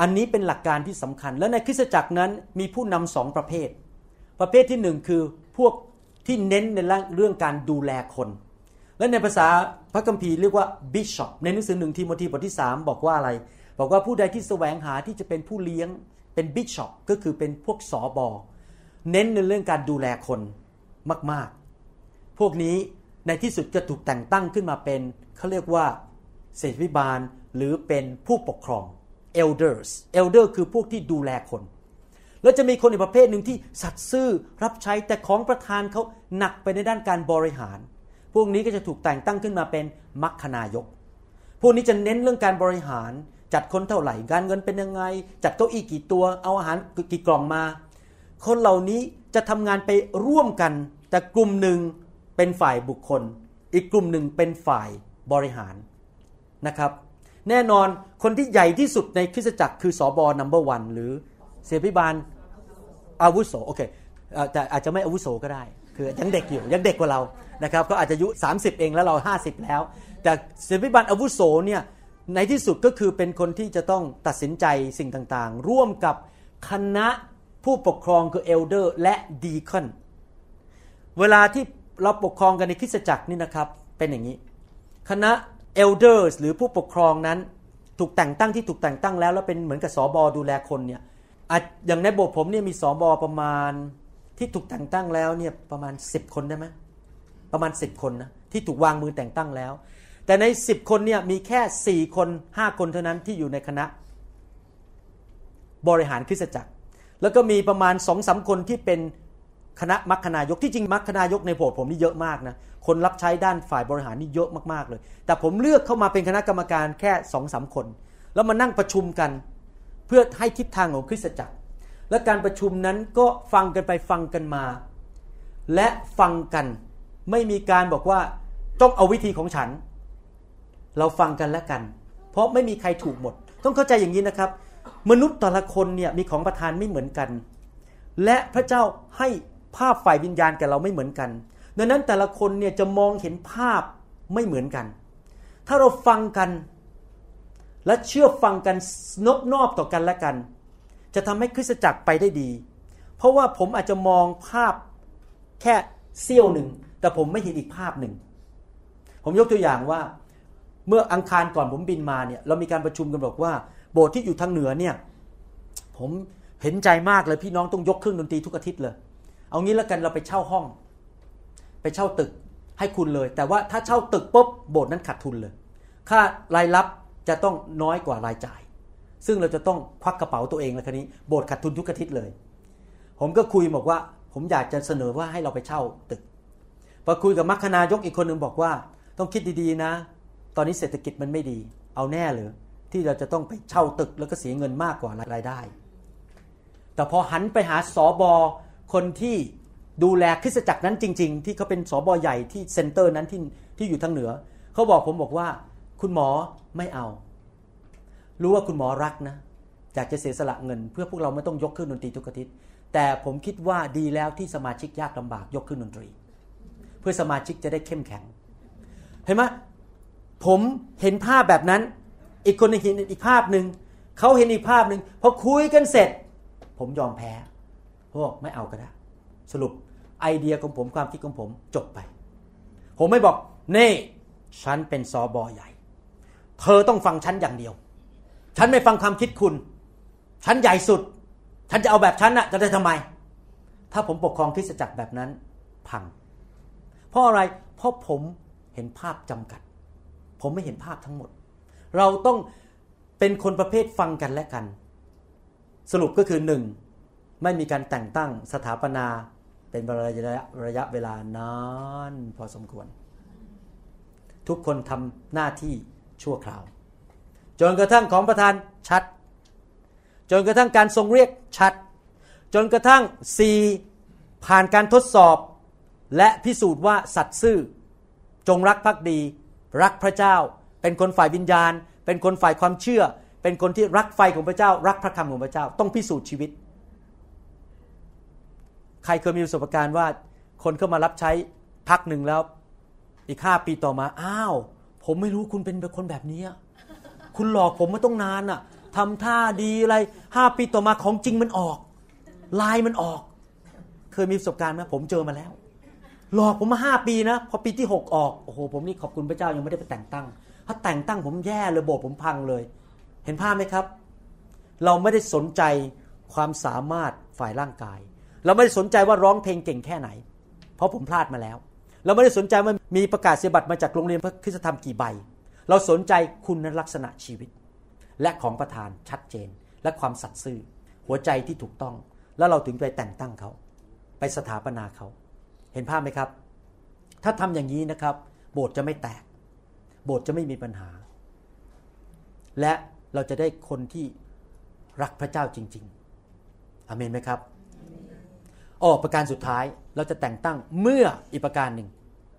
อันนี้เป็นหลักการที่สำคัญ และในคริสตจักรนั้นมีผู้นำสองประเภท ประเภทที่หนึ่งคือพวกที่เน้นในเรื่องการดูแลคน และในภาษาพระคัมภีร์เรียกว่าบิชอปในหนังสือหนึ่งทีโมธีบทที่ 3 บอกว่าอะไร บอกว่าผู้ใดที่แสวงหาที่จะเป็นผู้เลี้ยงเป็นบิชอปก็คือเป็นพวกสอบอเน้นในเรื่องการดูแลคนมาก ๆ พวกนี้ ในที่สุดจะถูกแต่งตั้งขึ้นมาเป็นเขาเรียกว่าเศรษฐิบาลหรือเป็นผู้ปกครอง elders elder คือพวกที่ดูแลคน แล้วจะมีคนอีกประเภทหนึ่งที่สัตย์ซื่อรับใช้แต่ของประธานเขาหนักไปในด้านการบริหาร พวกนี้ก็จะถูกแต่งตั้งขึ้นมาเป็นมัคคณายก พวกนี้จะเน้นเรื่องการบริหาร จัดคนเท่าไหร่การเงินเป็นยังไง จัดเก้าอี้กี่ตัวเอาอาหารกี่กล่องมา คนเหล่านี้จะทำงานไปร่วมกัน แต่กลุ่มหนึ่ง เป็นฝ่ายบุคคล อีกกลุ่มหนึ่งเป็นฝ่ายบริหารนะครับ แน่นอนคนที่ใหญ่ที่สุดในคริสตจักรคือสอบอนัมเบอร์วันหรือเสพิบาลอาวุโสโอเคแต่อาจจะไม่อาวุโสก็ได้ คือยังเด็กอยู่ยังเด็กกว่าเรานะครับก็อาจจะอายุ 30 เองแล้วเรา 50 แล้ว แต่เสพิบาลอาวุโสเนี่ยในที่สุดก็คือเป็นคนที่จะต้องตัดสินใจสิ่งต่างๆ ร่วมกับคณะผู้ปกครองคือเอลเดอร์และดีคอนเวลาที่ เราปกครองกันในคริสตจักรนี่นะครับ เป็นอย่างนี้ คณะ elders หรือผู้ปกครองนั้น ถูกแต่งตั้งที่ถูกแต่งตั้งแล้ว แล้วเป็นเหมือนกับสอบอดูแลคนเนี่ยอย่างในโบสถ์ผมเนี่ยมีสอบอประมาณที่ถูกแต่งตั้งแล้วเนี่ยประมาณ 10 คนได้ไหมประมาณ 10 คนนะที่ถูกวางมือแต่งตั้งแล้ว แต่ใน 10 คนเนี่ยมีแค่ 4 คน 5 คนเท่านั้นที่อยู่ในคณะบริหารคริสตจักร แล้วก็มีประมาณ2องสาคนที่เป็น คณะมัคคณายกที่จริงมัคคณายกในโบสถ์ผมนี่เยอะมากนะคนรับใช้ด้านฝ่ายบริหารนี่เยอะมากๆเลย แต่ผมเลือกเข้ามาเป็นคณะกรรมการแค่สองสาคน แล้วมานั่งประชุมกัน เพื่อให้ทิศทางของคริสตจักร และการประชุมนั้นก็ฟังกันไปฟังกันมา และฟังกันไม่มีการบอกว่าต้องเอาวิธีของฉัน เราฟังกันและกัน เพราะไม่มีใครถูกหมด ต้องเข้าใจอย่างนี้นะครับ มนุษย์แต่ละคนเนี่ยมีของประทานไม่เหมือนกัน และพระเจ้าให้ ภาพฝ่ายวิญญาณกับเราไม่เหมือนกัน ดังนั้นแต่ละคนเนี่ยจะมองเห็นภาพไม่เหมือนกัน ถ้าเราฟังกัน และเชื่อฟังกันนบนอบต่อกันและกัน จะทำให้คริสตจักรไปได้ดี เพราะว่าผมอาจจะมองภาพแค่เสี้ยวหนึ่ง แต่ผมไม่เห็นอีกภาพหนึ่ง ผมยกตัวอย่างว่าเมื่ออังคารก่อนผมบินมาเนี่ยเรามีการประชุมกันบอกว่า โบสถ์ที่อยู่ทางเหนือเนี่ยผมเห็นใจมากเลยพี่น้องต้องยกเครื่องดนตรีทุกอาทิตย์เลย เอางี้แล้วกันเราไปเช่าห้อง ไปเช่าตึกให้คุณเลย แต่ว่าถ้าเช่าตึกปุ๊บโบสถ์นั้นขาดทุนเลย ค่ารายรับจะต้องน้อยกว่ารายจ่าย ซึ่งเราจะต้องควักกระเป๋าตัวเองเลยคันนี้โบสถ์ขาดทุนทุกอาทิตย์เลย ผมก็คุยบอกว่า ผมอยากจะเสนอว่าให้เราไปเช่าตึกพอคุยกับมัคคณายกอีกคนหนึ่งบอกว่า ต้องคิดดีๆนะ ตอนนี้เศรษฐกิจมันไม่ดี เอาแน่เลยที่เราจะต้องไปเช่าตึกแล้วก็เสียเงินมากกว่ารายได้ แต่พอหันไปหาสอบอ คนที่ดูแลคริสตจักรนั้นจริง ๆ ที่เขาเป็นสอบอใหญ่ที่ center นั้นที่ที่อยู่ทางเหนือ เขาบอกผมบอกว่า คุณหมอไม่เอา รู้ว่าคุณหมอรักนะอยากจะเสียสละเงิน เพื่อพวกเราไม่ต้องยกเครื่องดนตรีทุกอาทิตย์แต่ผมคิดว่าดีแล้วที่สมาชิกยากลำบากยกเครื่องดนตรี เพื่อสมาชิกจะได้เข้มแข็ง เห็นไหมผมเห็นภาพแบบนั้น อีกคนหนึงเห็นอีกภาพหนึ่งเขาเห็นอีกภาพหนึ่งพอคุยกันเสร็จ ผมยอมแพ้ พราะบอกไม่เอาก็ได้ สรุปไอเดียของผมความคิดของผมจบไป ผมไม่บอกเน่ฉันเป็นสอบอใหญ่ เธอต้องฟังฉันอย่างเดียว ฉันไม่ฟังความคิดคุณ ฉันใหญ่สุด ฉันจะเอาแบบฉันน่ะจะได้ทำไม ถ้าผมปกครองคริสตจักรแบบนั้นพัง เพราะอะไร เพราะผมเห็นภาพจำกัด ผมไม่เห็นภาพทั้งหมด เราต้องเป็นคนประเภทฟังกันและกัน สรุปก็คือหนึ่ง ไม่มีการแต่งตั้งสถาปนาเป็นระยะระยะเวลานานพอสมควร ทุกคนทำหน้าที่ชั่วคราว จนกระทั่งของประธานชัด จนกระทั่งการทรงเรียกชัด จนกระทั่งสีผ่านการทดสอบ และพิสูจน์ว่าสัตย์ซื่อ จงรักภักดี รักพระเจ้า เป็นคนฝ่ายวิญญาณ เป็นคนฝ่ายความเชื่อ เป็นคนที่รักไฟของพระเจ้า รักพระคำของพระเจ้า ต้องพิสูจน์ชีวิต ครเคยมีประสบการณ์ว่า คนเข้ามารับใช้พักหนึ่งแล้ว อีกห้าปีต่อมา อ้าว ผมไม่รู้คุณเป็นคนแบบนี้อะคุณหลอกผมมาต้องนานอะทำท่าดีอะไรห้าปีต่อมาของจริงมันออก ลายมันออก เคยมีประสบการณ์ไหมผมเจอมาแล้ว หลอกผมมาห้าปีนะ พอปีที่หกออก โอ้โห ผมนี่ขอบคุณพระเจ้ายังไม่ได้ไปแต่งตั้ง ถ้าแต่งตั้งผมแย่เลยโบสถ์ผมพังเลย เห็นภาพไหมครับ เราไม่ได้สนใจความสามารถฝ่ายร่างกาย เราไม่ได้สนใจว่าร้องเพลงเก่งแค่ไหน เพราะผมพลาดมาแล้ว เราไม่ได้สนใจว่ามีประกาศเสียบัตรมาจากโรงเรียนพระคริสตธรรมกี่ใบ เราสนใจคุณลักษณะชีวิต และของประธานชัดเจน และความสัตย์ซื่อ หัวใจที่ถูกต้อง แล้วเราถึงไปแต่งตั้งเขา ไปสถาปนาเขา เห็นภาพไหมครับ ถ้าทำอย่างนี้นะครับ โบสถ์จะไม่แตก โบสถ์จะไม่มีปัญหา และเราจะได้คนที่รักพระเจ้าจริง ๆอเมนไหมครับ ออประการสุดท้ายเราจะแต่งตั้งเมื่ออีกประการหนึ่ง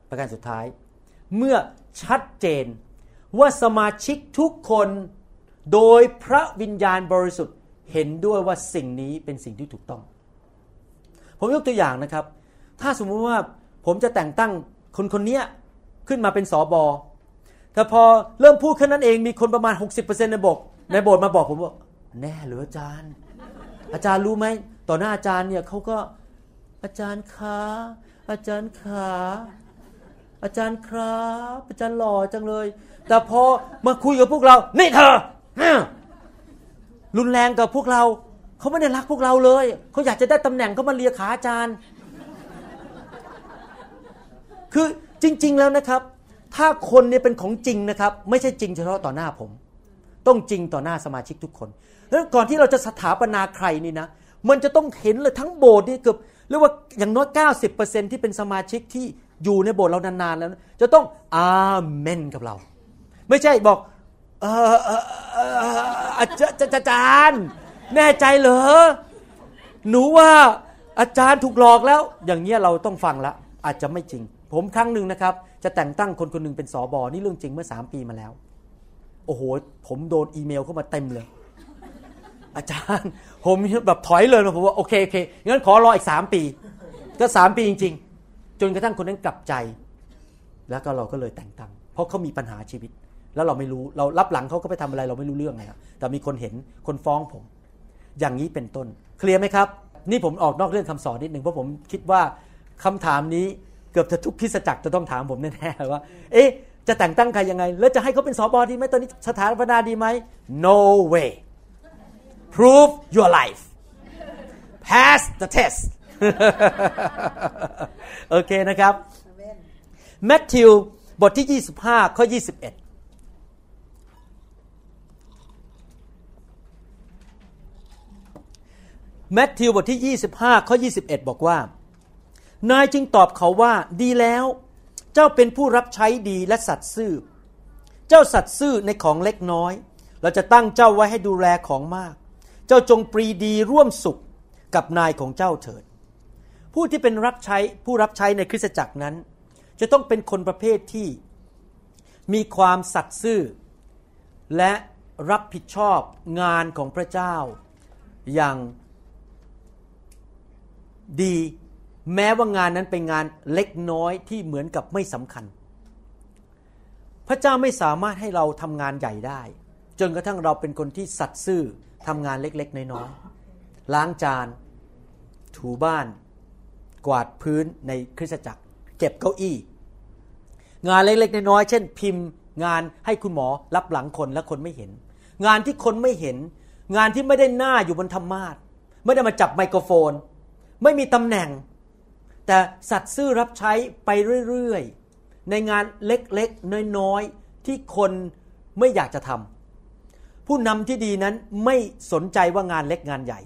ประการสุดท้าย เมื่อชัดเจนว่าสมาชิกทุกคนโดยพระวิญญาณบริสุทธิ์เห็นด้วยว่าสิ่งนี้เป็นสิ่งที่ถูกต้อง ผมยกตัวอย่างนะครับ ถ้าสมมุติว่าผมจะแต่งตั้งคนคนนี้ขึ้นมาเป็นสอบอแต่พอเริ่มพูดแค่นั้นเองมีคนประมาณ 60%ในโบสถ์ในโบสถ์มาบอกผมว่า แน่หรืออาจารย์ อาจารย์รู้ไหมต่อหน้าอาจารย์เนี่ยเขาก็ อาจารย์ขาอาจารย์ขาอาจารย์ครับ อาจารย์หล่อจังเลย แต่พอมาคุยกับพวกเรา นี่เธอรุนแรงกับพวกเราเขาไม่ได้รักพวกเราเลยเขาอยากจะได้ตำแหน่งเขามาเลียขาอาจารย์ คือจริง ๆแล้วนะครับ ถ้าคนเนี่ยเป็นของจริงนะครับ ไม่ใช่จริงเฉพาะต่อหน้าผม ต้องจริงต่อหน้าสมาชิกทุกคนแล้วก่อนที่เราจะสถาปนาใครนี่นะมันจะต้องเห็นเลยทั้งโบสถ์นี่เกือบ เรียกว่าอย่างน้อย 90%ที่เป็นสมาชิกที่อยู่ในโบสถ์เรานานๆแล้ว จะต้องอาเมนกับเรา ไม่ใช่บอกเออเออเอออาจารย์อาจารย์แน่ใจเหรอ หนูว่าอาจารย์ถูกหลอกแล้ว อย่างเงี้ยเราต้องฟังละอาจจะไม่จริง ผมครั้งหนึ่งนะครับ จะแต่งตั้งคนคนหนึ่งเป็นสอบอนี่เรื่องจริงเมื่อสามปีมาแล้ว โอ้โห ผมโดนอีเมลเข้ามาเต็มเลย อาจารย์ผมแบบถอยเลยผมว่าโอเคโอเคงั้นขอรออีกสามปี ก็สามปีจริง ๆ จนกระทั่งคนนั้นกลับใจ แล้วก็เราก็เลยแต่งตั้งเพราะเขามีปัญหาชีวิต แล้วเราไม่รู้เรารับหลังเขาก็ไปทำอะไร เราไม่รู้เรื่องไงครับแต่มีคนเห็นคนฟ้องผม อย่างนี้เป็นต้น เคลียร์ไหมครับ นี่ผมออกนอกเรื่องคำสอนนิดหนึ่งเพราะผมคิดว่าคำถามนี้เกือบจะทุกคริสจักรจะต้องถามผมแน่ๆว่า เอ๊ะจะแต่งตั้งใครยังไง แล้วจะให้เขาเป็นสอบอดีไหมตอนนี้สถาปนาดีไหม no way prove your life pass the test โอเคนะครับแมทธิวบทที่ 25 ข้อ 21แมทธิวบทที่ 25 ข้อ 21 บอกว่า นายจึงตอบเขาว่าดีแล้ว เจ้าเป็นผู้รับใช้ดีและสัตย์ซื่อ เจ้าสัตย์ซื่อในของเล็กน้อย เราจะตั้งเจ้าไว้ให้ดูแลของมาก เจ้าจงปรีดีร่วมสุขกับนายของเจ้าเถิด ผู้ที่เป็นรับใช้ผู้รับใช้ในคริสตจักรนั้น จะต้องเป็นคนประเภทที่มีความสัตย์ซื่อ และรับผิดชอบงานของพระเจ้า อย่างดีแม้ว่างานนั้นเป็นงานเล็กน้อยที่เหมือนกับไม่สำคัญ พระเจ้าไม่สามารถให้เราทำงานใหญ่ได้ จนกระทั่งเราเป็นคนที่สัตย์ซื่อ ทำงานเล็ก ๆ น้อยๆล้างจาน ถูบ้าน กวาดพื้นในคริสตจักร เก็บเก้าอี้ งานเล็ก ๆ น้อยๆเช่น พิมพ์ งานให้คุณหมอรับหลังคนและคนไม่เห็น งานที่คนไม่เห็น งานที่ไม่ได้หน้าอยู่บนธรรมาทไม่ได้มาจับไมโครโฟน ไม่มีตำแหน่ง แต่สัตว์ซื่อรับใช้ไปเรื่อยๆในงานเล็กๆน้อยๆที่คนไม่อยากจะทำ ผู้นำที่ดีนั้นไม่สนใจว่างานเล็กงานใหญ่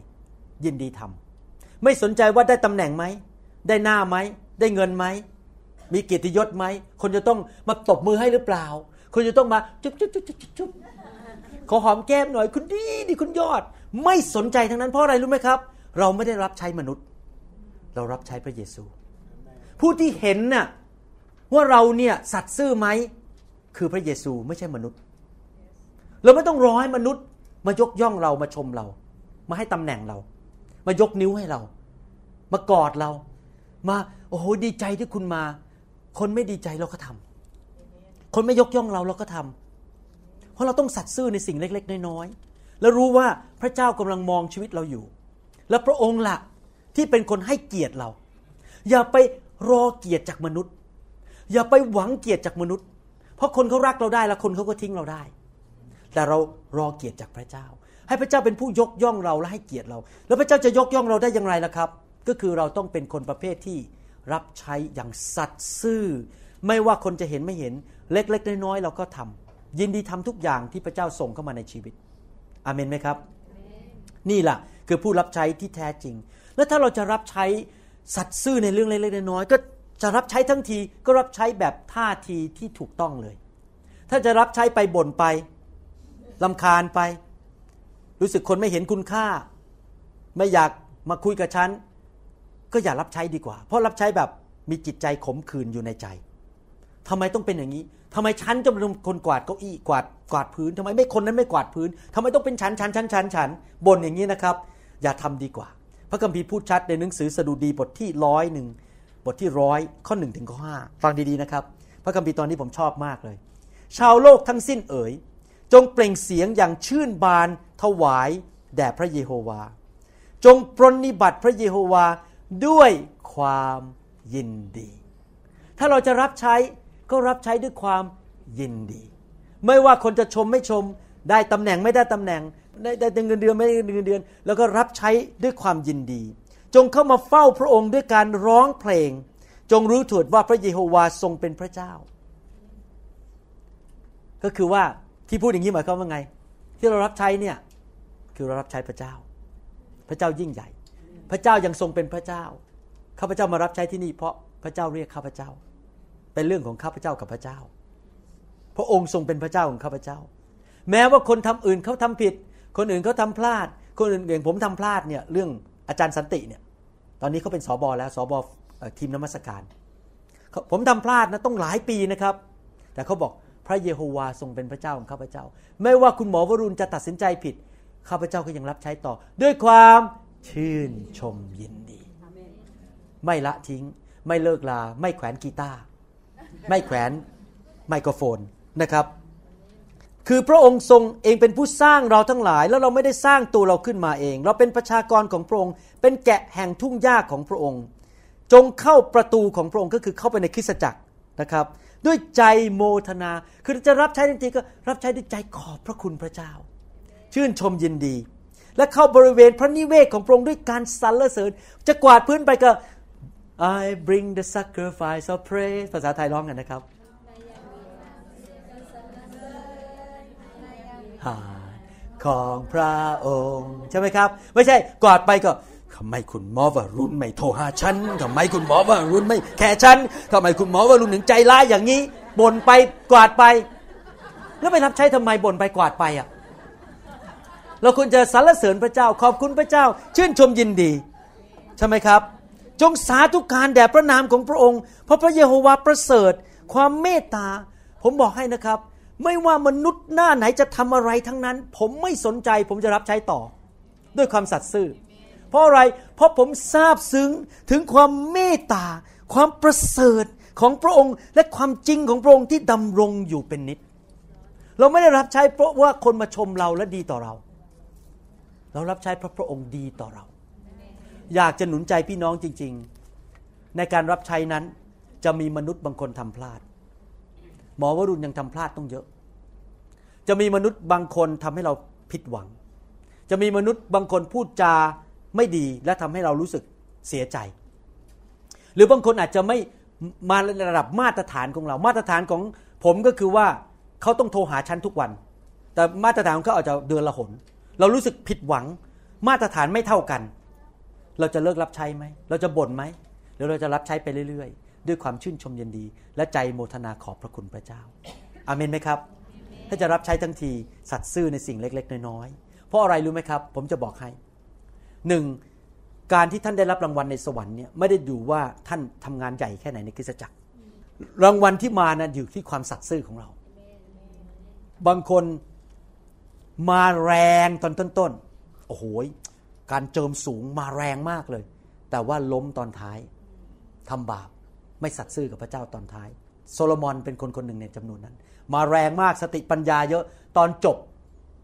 ยินดีทำไม่สนใจว่าได้ตำแหน่งไหม ได้หน้าไหม ได้เงินไหม มีเกียรติยศไหม คนจะต้องมาตบมือให้หรือเปล่า คนจะต้องมาจุ๊บจุ๊บจุ๊บจุ๊บจุ๊บขอหอมแก้มหน่อยคุณดีดีคุณยอด ไม่สนใจทั้งนั้นเพราะอะไรรู้ไหมครับ เราไม่ได้รับใช้มนุษย์ เรารับใช้พระเยซู ผู้ที่เห็นน่ะว่าเราเนี่ยสัตย์ซื่อไหมคือพระเยซูไม่ใช่มนุษย์ เราไม่ต้องรอให้มนุษย์ มายกย่องเรามาชมเรา มาให้ตำแหน่งเรา มายกนิ้วให้เรา มากอดเรา มาโอ้โหดีใจที่คุณมา คนไม่ดีใจเราก็ทำคนไม่ยกย่องเราเราก็ทำเพราะเราต้องสัตย์ซื่อในสิ่งเล็ก ๆ น้อยๆแล้วรู้ว่าพระเจ้ากำลังมองชีวิตเราอยู่ และพระองค์ละที่เป็นคนให้เกียรติเรา อย่าไปรอเกียรติจากมนุษย์ อย่าไปหวังเกียรติจากมนุษย์ เพราะคนเขารักเราได้แล้วคนเขาก็ทิ้งเราได้ แต่เรารอเกียรติจากพระเจ้า ให้พระเจ้าเป็นผู้ยกย่องเราและให้เกียรติเรา แล้วพระเจ้าจะยกย่องเราได้อย่างไรล่ะครับ ก็คือเราต้องเป็นคนประเภทที่รับใช้อย่างสัตย์ซื่อ ไม่ว่าคนจะเห็นไม่เห็น เล็กๆน้อยๆเราก็ทำยินดีทำทุกอย่างที่พระเจ้าส่งเข้ามาในชีวิตอาเมนไหมครับ นี่แหละคือผู้รับใช้ที่แท้จริง แล้วถ้าเราจะรับใช้สัตย์ซื่อในเรื่องเล็กๆน้อยๆก็จะรับใช้ทั้งทีก็รับใช้แบบท่าทีที่ถูกต้องเลย ถ้าจะรับใช้ไปบ่นไป ลำคาญไป รู้สึกคนไม่เห็นคุณค่า ไม่อยากมาคุยกับฉัน ก็อย่ารับใช้ดีกว่า เพราะรับใช้แบบมีจิตใจขมขื่นอยู่ในใจทำไมต้องเป็นอย่างนี้ทำไมฉันจะเป็นคนกวาดเก้าอี้กวาดกวาดพื้นทำไมไม่คนนั้นไม่กวาดพื้นทำไมต้องเป็นฉันฉันฉันฉันฉันบ่นอย่างนี้นะครับ อย่าทำดีกว่า พระคัมภีร์พูดชัดในหนังสือสดุดีบทที่ร้อยหนึ่งบทที่ร้อยข้อหนึ่งถึงข้อห้าฟังดีๆนะครับ พระคัมภีร์ตอนนี้ผมชอบมากเลย ชาวโลกทั้งสิ้นเอ๋ย จงเปล่งเสียงอย่างชื่นบานถวายแด่พระเยโฮวา จงปรนนิบัติพระเยโฮวาด้วยความยินดี ถ้าเราจะรับใช้ก็รับใช้ด้วยความยินดี ไม่ว่าคนจะชมไม่ชม ได้ตำแหน่งไม่ได้ตำแหน่ง ได้ได้เงินเดือนไม่ได้เงินเดือน แล้วก็รับใช้ด้วยความยินดี จงเข้ามาเฝ้าพระองค์ด้วยการร้องเพลง จงรู้ถิดว่าพระเยโฮวาทรงเป็นพระเจ้า ก็คือว่า ที่พูดอย่างนี้หมายความว่าไง ที่เรารับใช้เนี่ยคือเรารับใช้พระเจ้า พระเจ้ายิ่งใหญ่ พระเจ้ายังทรงเป็นพระเจ้าข้าพเจ้ามารับใช้ที่นี่เพราะพระเจ้าเรียกข้าพเจ้า เป็นเรื่องของข้าพเจ้ากับพระเจ้า พระองค์ทรงเป็นพระเจ้าของข้าพเจ้า แม้ว่าคนทำอื่นเขาทำผิด คนอื่นเขาทาพลาด คนอื่นอย่างผมทำพลาดเนี่ยเรื่องอาจารย์สันติเนี่ยตอนนี้เขาเป็นสอบอแล้วสอบอทีมนมัสการ ผมทำพลาดนะต้องหลายปีนะครับ แต่เขาบอก พระเยโฮวาทรงเป็นพระเจ้าของข้าพเจ้า ไม่ว่าคุณหมอวรุณจะตัดสินใจผิด ข้าพเจ้าก็ยังรับใช้ต่อ ด้วยความชื่นชมยินดี ไม่ละทิ้ง ไม่เลิกลา ไม่แขวนกีตาร์ไม่แขวนไมโครโฟนนะครับคือพระองค์ทรงเองเป็นผู้สร้างเราทั้งหลาย แล้วเราไม่ได้สร้างตัวเราขึ้นมาเอง เราเป็นประชากรของพระองค์ เป็นแกะแห่งทุ่งหญ้าของพระองค์ จงเข้าประตูของพระองค์ก็คือเข้าไปในคริสตจักรนะครับ ด้วยใจโมทนา คือจะรับใช้จริงๆก็รับใช้ด้วยใจขอบพระคุณพระเจ้า ชื่นชมยินดี และเข้าบริเวณพระนิเวศของพระองค์ด้วยการสรรเสริญ จะกวาดพื้นไปก็ I bring the sacrifice of praise ภาษาไทยร้องกันนะครับหาของพระองค์ ใช่ไหมครับ ไม่ใช่กวาดไปก็ ทำไมคุณหมอวรุณไม่โทรหาฉันทำไมคุณหมอวรุณไม่แค่ฉันทำไมคุณหมอวรุณถึงใจร้ายอย่างนี้บ่นไปกวาดไป แล้วไปรับใช้ทำไมบ่นไปกวาดไปอะเราควรจะสรรเสริญพระเจ้าขอบคุณพระเจ้า ชื่นชมยินดี ใช่ไหมครับ จงสาธุการแด่พระนามของพระองค์ เพราะพระเยโฮวาประเสริฐ ความเมตตา ผมบอกให้นะครับ ไม่ว่ามนุษย์หน้าไหนจะทำอะไรทั้งนั้น ผมไม่สนใจ ผมจะรับใช้ต่อ ด้วยความสัตย์ซื่อ เพราะอะไร เพราะผมทราบซึ้งถึงความเมตตา ความประเสริฐของพระองค์และความจริงของพระองค์ที่ดำรงอยู่เป็นนิจ เราไม่ได้รับใช้เพราะว่าคนมาชมเราและดีต่อเรา เรารับใช้เพราะพระองค์ดีต่อเรา อยากจะหนุนใจพี่น้องจริง ๆ ในการรับใช้นั้นจะมีมนุษย์บางคนทำพลาด หมอวรุณยังทำพลาดต้องเยอะ จะมีมนุษย์บางคนทำให้เราผิดหวัง จะมีมนุษย์บางคนพูดจา ไม่ดีและทำให้เรารู้สึกเสียใจ หรือบางคนอาจจะไม่มาระดับมาตรฐานของเรา มาตรฐานของผมก็คือว่าเขาต้องโทรหาฉันทุกวัน แต่มาตรฐานของเขาอาจจะเดือนละหน เรารู้สึกผิดหวัง มาตรฐานไม่เท่ากัน เราจะเลิกรับใช้ไหม เราจะบ่นไหมหรือเราจะรับใช้ไปเรื่อยๆ ด้วยความชื่นชมยินดี และใจโมทนาขอบพระคุณพระเจ้า อาเมนไหมครับ ถ้าจะรับใช้ทั้งทีสัตซ์ซื่อในสิ่งเล็ก ๆ น้อยๆ เพราะอะไรรู้ไหมครับ ผมจะบอกให้ หนึ่งการที่ท่านได้รับรางวัลในสวรรค์เนี่ยไม่ได้ดูว่าท่านทำงานใหญ่แค่ไหนในคริสตจักร รางวัลที่มานะอยู่ที่ความสัตย์ซื่อของเรา บางคนมาแรงตอนต้นๆโอ้โหการเจิมสูงมาแรงมากเลย แต่ว่าล้มตอนท้ายทำบาปไม่สัตย์ซื่อกับพระเจ้าตอนท้าย โซโลมอนเป็นคนคนหนึ่งในจำนวนนั้น มาแรงมากสติปัญญาเยอะตอนจบ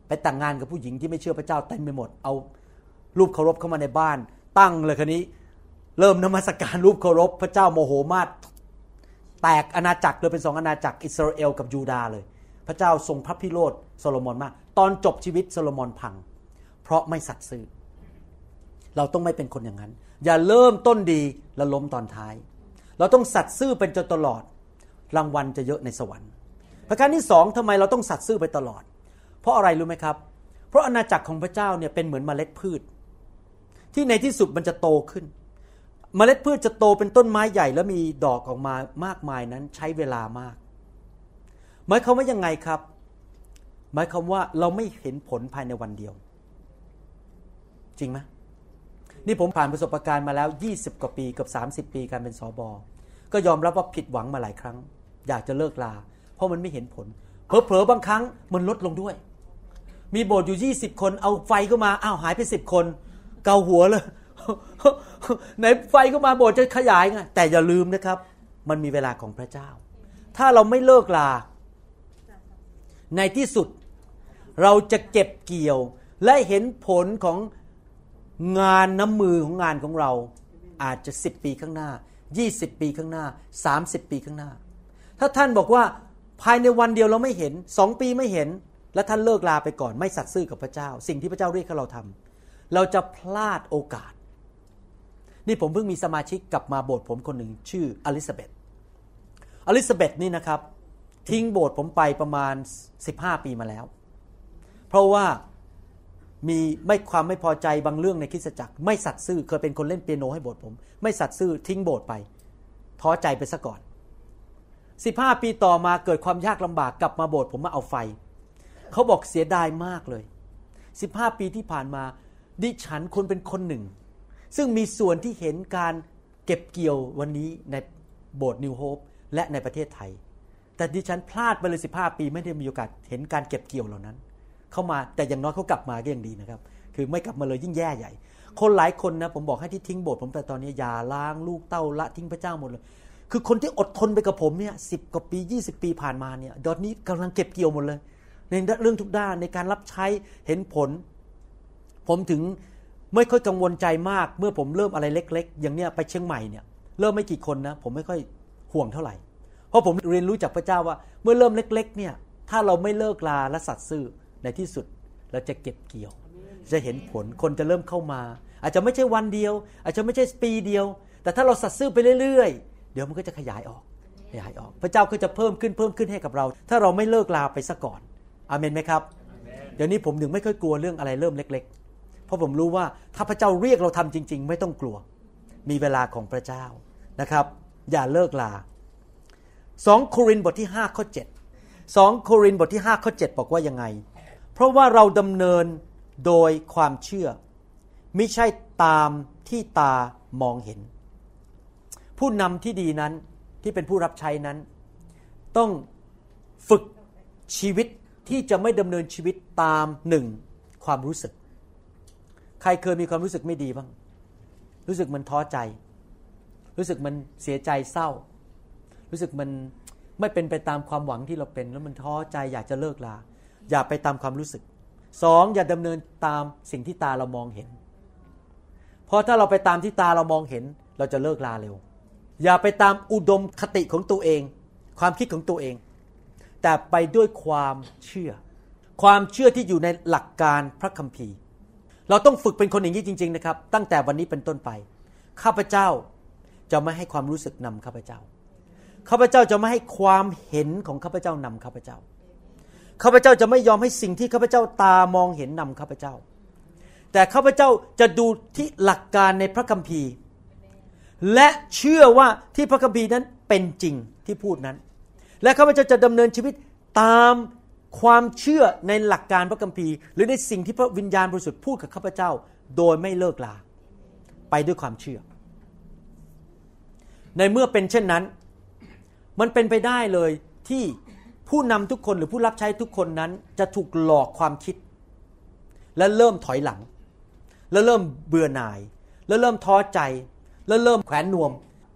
ไปแต่งงานกับผู้หญิงที่ไม่เชื่อพระเจ้าเต็มไปหมดเอา รูปเคารพเข้ามาในบ้าน ตั้งเลยคราวนี้ เริ่มนมัสการรูปเคารพ พระเจ้าโมโหมากแตกอาณาจักรเลยเป็นสองอาณาจักรอิสราเอลกับยูดาเลย พระเจ้าทรงพระพิโรธโซโลมอนมาก ตอนจบชีวิตโซโลมอนพัง เพราะไม่สัตย์ซื่อเราต้องไม่เป็นคนอย่างนั้น อย่าเริ่มต้นดีแล้วล้มตอนท้าย เราต้องสัตย์ซื่อเป็นจนตลอด รางวัลจะเยอะในสวรรค์ ประการที่สองทำไมเราต้องสัตย์ซื่อไปตลอด เพราะอะไรรู้ไหมครับ เพราะอาณาจักรของพระเจ้าเนี่ยเป็นเหมือนเมล็ดพืช ที่ในที่สุดมันจะโตขึ้นเมล็ดพืชจะโตเป็นต้นไม้ใหญ่แล้วมีดอกออกมามากมายนั้นใช้เวลามาก หมายความว่ายังไงครับ หมายความว่าเราไม่เห็นผลภายในวันเดียว จริงไหมนี่ผมผ่านประสบการณ์มาแล้ว 20 กว่าปีกับ 30 ปีการเป็นสอบอก็ยอมรับว่าผิดหวังมาหลายครั้ง อยากจะเลิกลา เพราะมันไม่เห็นผลเผลอๆบางครั้งมันลดลงด้วย มีโบสถ์อยู่ 20 คนเอาไฟก็มาอ้าวหายไป 10 คน เกาหัวเลยไหนไฟก็มาโบสถ์จะขยายไงแต่อย่าลืมนะครับ มันมีเวลาของพระเจ้า ถ้าเราไม่เลิกลา ในที่สุดเราจะเก็บเกี่ยว และเห็นผลของงานน้ำมือของงานของเรา อาจจะ 10 ปีข้างหน้า 20 ปีข้างหน้า 30 ปีข้างหน้า ถ้าท่านบอกว่าภายในวันเดียวเราไม่เห็นสองปีไม่เห็น และท่านเลิกลาไปก่อนไม่สัตย์ซื่อกับพระเจ้า สิ่งที่พระเจ้าเรียกให้เราทำ เราจะพลาดโอกาส นี่ผมเพิ่งมีสมาชิกกลับมาโบสถ์ผมคนหนึ่งชื่ออลิซาเบธอลิซาเบธนี่นะครับ ทิ้งโบสถ์ผมไปประมาณ 15 ปีมาแล้ว เพราะว่ามีไม่ความไม่พอใจบางเรื่องในคริสตจักร ไม่สัตย์ซื่อเคยเป็นคนเล่นเปียโนให้โบสถ์ผม ไม่สัตย์ซื่อทิ้งโบสถ์ไปท้อใจไปซะก่อน15 ปีต่อมาเกิดความยากลำบากกลับมาโบสถ์ผมมาเอาไฟ เขาบอกเสียดายมากเลย 15 ปีที่ผ่านมา ดิฉันคนเป็นคนหนึ่ง ซึ่งมีส่วนที่เห็นการเก็บเกี่ยววันนี้ในโบสถ์นิวโฮปและในประเทศไทย แต่ดิฉันพลาดไปเลย15ปีไม่ได้มีโอกาสเห็นการเก็บเกี่ยวเหล่านั้น เข้ามาแต่อย่างน้อยเขากลับมาก็ยังดีนะครับ คือไม่กลับมาเลยยิ่งแย่ใหญ่ คนหลายคนนะผมบอกให้ที่ทิ้งโบสถ์ผมไปตอนนี้อย่าล้างลูกเต้าละทิ้งพระเจ้าหมดเลย คือคนที่อดทนไปกับผมเนี่ยสิกว่าปี 20 ปีผ่านมาเนี่ยดอนนี้กำลังเก็บเกี่ยวหมดเลยในเรื่องทุกด้านในการรับใช้เห็นผล ผมถึงไม่ค่อยกังวลใจมาก เมื่อผมเริ่มอะไรเล็ก ๆ อย่างเนี้ยไปเชียงใหม่เนี่ยเริ่มไม่กี่คนนะผมไม่ค่อยห่วงเท่าไหร่ เพราะผมเรียนรู้จากพระเจ้าว่า เมื่อเริ่มเล็ก ๆ เนี่ยถ้าเราไม่เลิกลาและสัตย์ซื่อในที่สุดเราจะเก็บเกี่ยว จะเห็นผลคนจะเริ่มเข้ามา อาจจะไม่ใช่วันเดียว อาจจะไม่ใช่ปีเดียว แต่ถ้าเราสัตย์ซื่อไปเรื่อยๆ เดี๋ยวมันก็จะขยายออกขยายออก พระเจ้าก็จะเพิ่มขึ้นเพิ่มขึ้นให้กับเรา ถ้าเราไม่เลิกลาไปซะก่อน อามนไหมครับ เดี๋ยวนี้ผมถึงไม่ค่อยกลัวเรื่องอะไรเริ่มเล็กๆ เพราะผมรู้ว่าถ้าพระเจ้าเรียกเราทำจริง ๆ ไม่ต้องกลัว มีเวลาของพระเจ้านะครับ อย่าเลิกลา2โครินธ์บทที่5ข้อ7 2โครินธ์บทที่5ข้อ7บอกว่ายังไง เพราะว่าเราดำเนินโดยความเชื่อ ไม่ใช่ตามที่ตามองเห็น ผู้นำที่ดีนั้นที่เป็นผู้รับใช้นั้น ต้องฝึกชีวิตที่จะไม่ดำเนินชีวิตตามหนึ่งความรู้สึก ใครเคยมีความรู้สึกไม่ดีบ้าง รู้สึกมันท้อใจ รู้สึกมันเสียใจเศร้า รู้สึกมันไม่เป็นไปตามความหวังที่เราเป็น แล้วมันท้อใจอยากจะเลิกลา อย่าไปตามความรู้สึกสองอย่าดำเนินตามสิ่งที่ตาเรามองเห็น เพราะถ้าเราไปตามที่ตาเรามองเห็น เราจะเลิกลาเร็ว อย่าไปตามอุดมคติของตัวเอง ความคิดของตัวเอง แต่ไปด้วยความเชื่อ ความเชื่อที่อยู่ในหลักการพระคัมภีร์ เราต้องฝึกเป็นคนอย่างนี้จริง ๆ นะครับ ตั้งแต่วันนี้เป็นต้นไป ข้าพเจ้าจะไม่ให้ความรู้สึกนำข้าพเจ้า ข้าพเจ้าจะไม่ให้ความเห็นของข้าพเจ้านำข้าพเจ้า ข้าพเจ้าจะไม่ยอมให้สิ่งที่ข้าพเจ้าตามองเห็นนำข้าพเจ้า แต่ข้าพเจ้าจะดูที่หลักการในพระคัมภีร์ และเชื่อว่าที่พระคัมภีร์นั้นเป็นจริงที่พูดนั้น และข้าพเจ้าจะดำเนินชีวิตตาม ความเชื่อในหลักการพระคัมภีร์ หรือในสิ่งที่พระวิญญาณบริสุทธิ์พูดกับข้าพเจ้า โดยไม่เลิกลา ไปด้วยความเชื่อ ในเมื่อเป็นเช่นนั้น มันเป็นไปได้เลยที่ผู้นำทุกคนหรือผู้รับใช้ทุกคนนั้นจะถูกหลอกความคิด และเริ่มถอยหลัง แล้วเริ่มเบื่อหน่าย แล้วเริ่มท้อใจ แล้วเริ่มแขวนนวม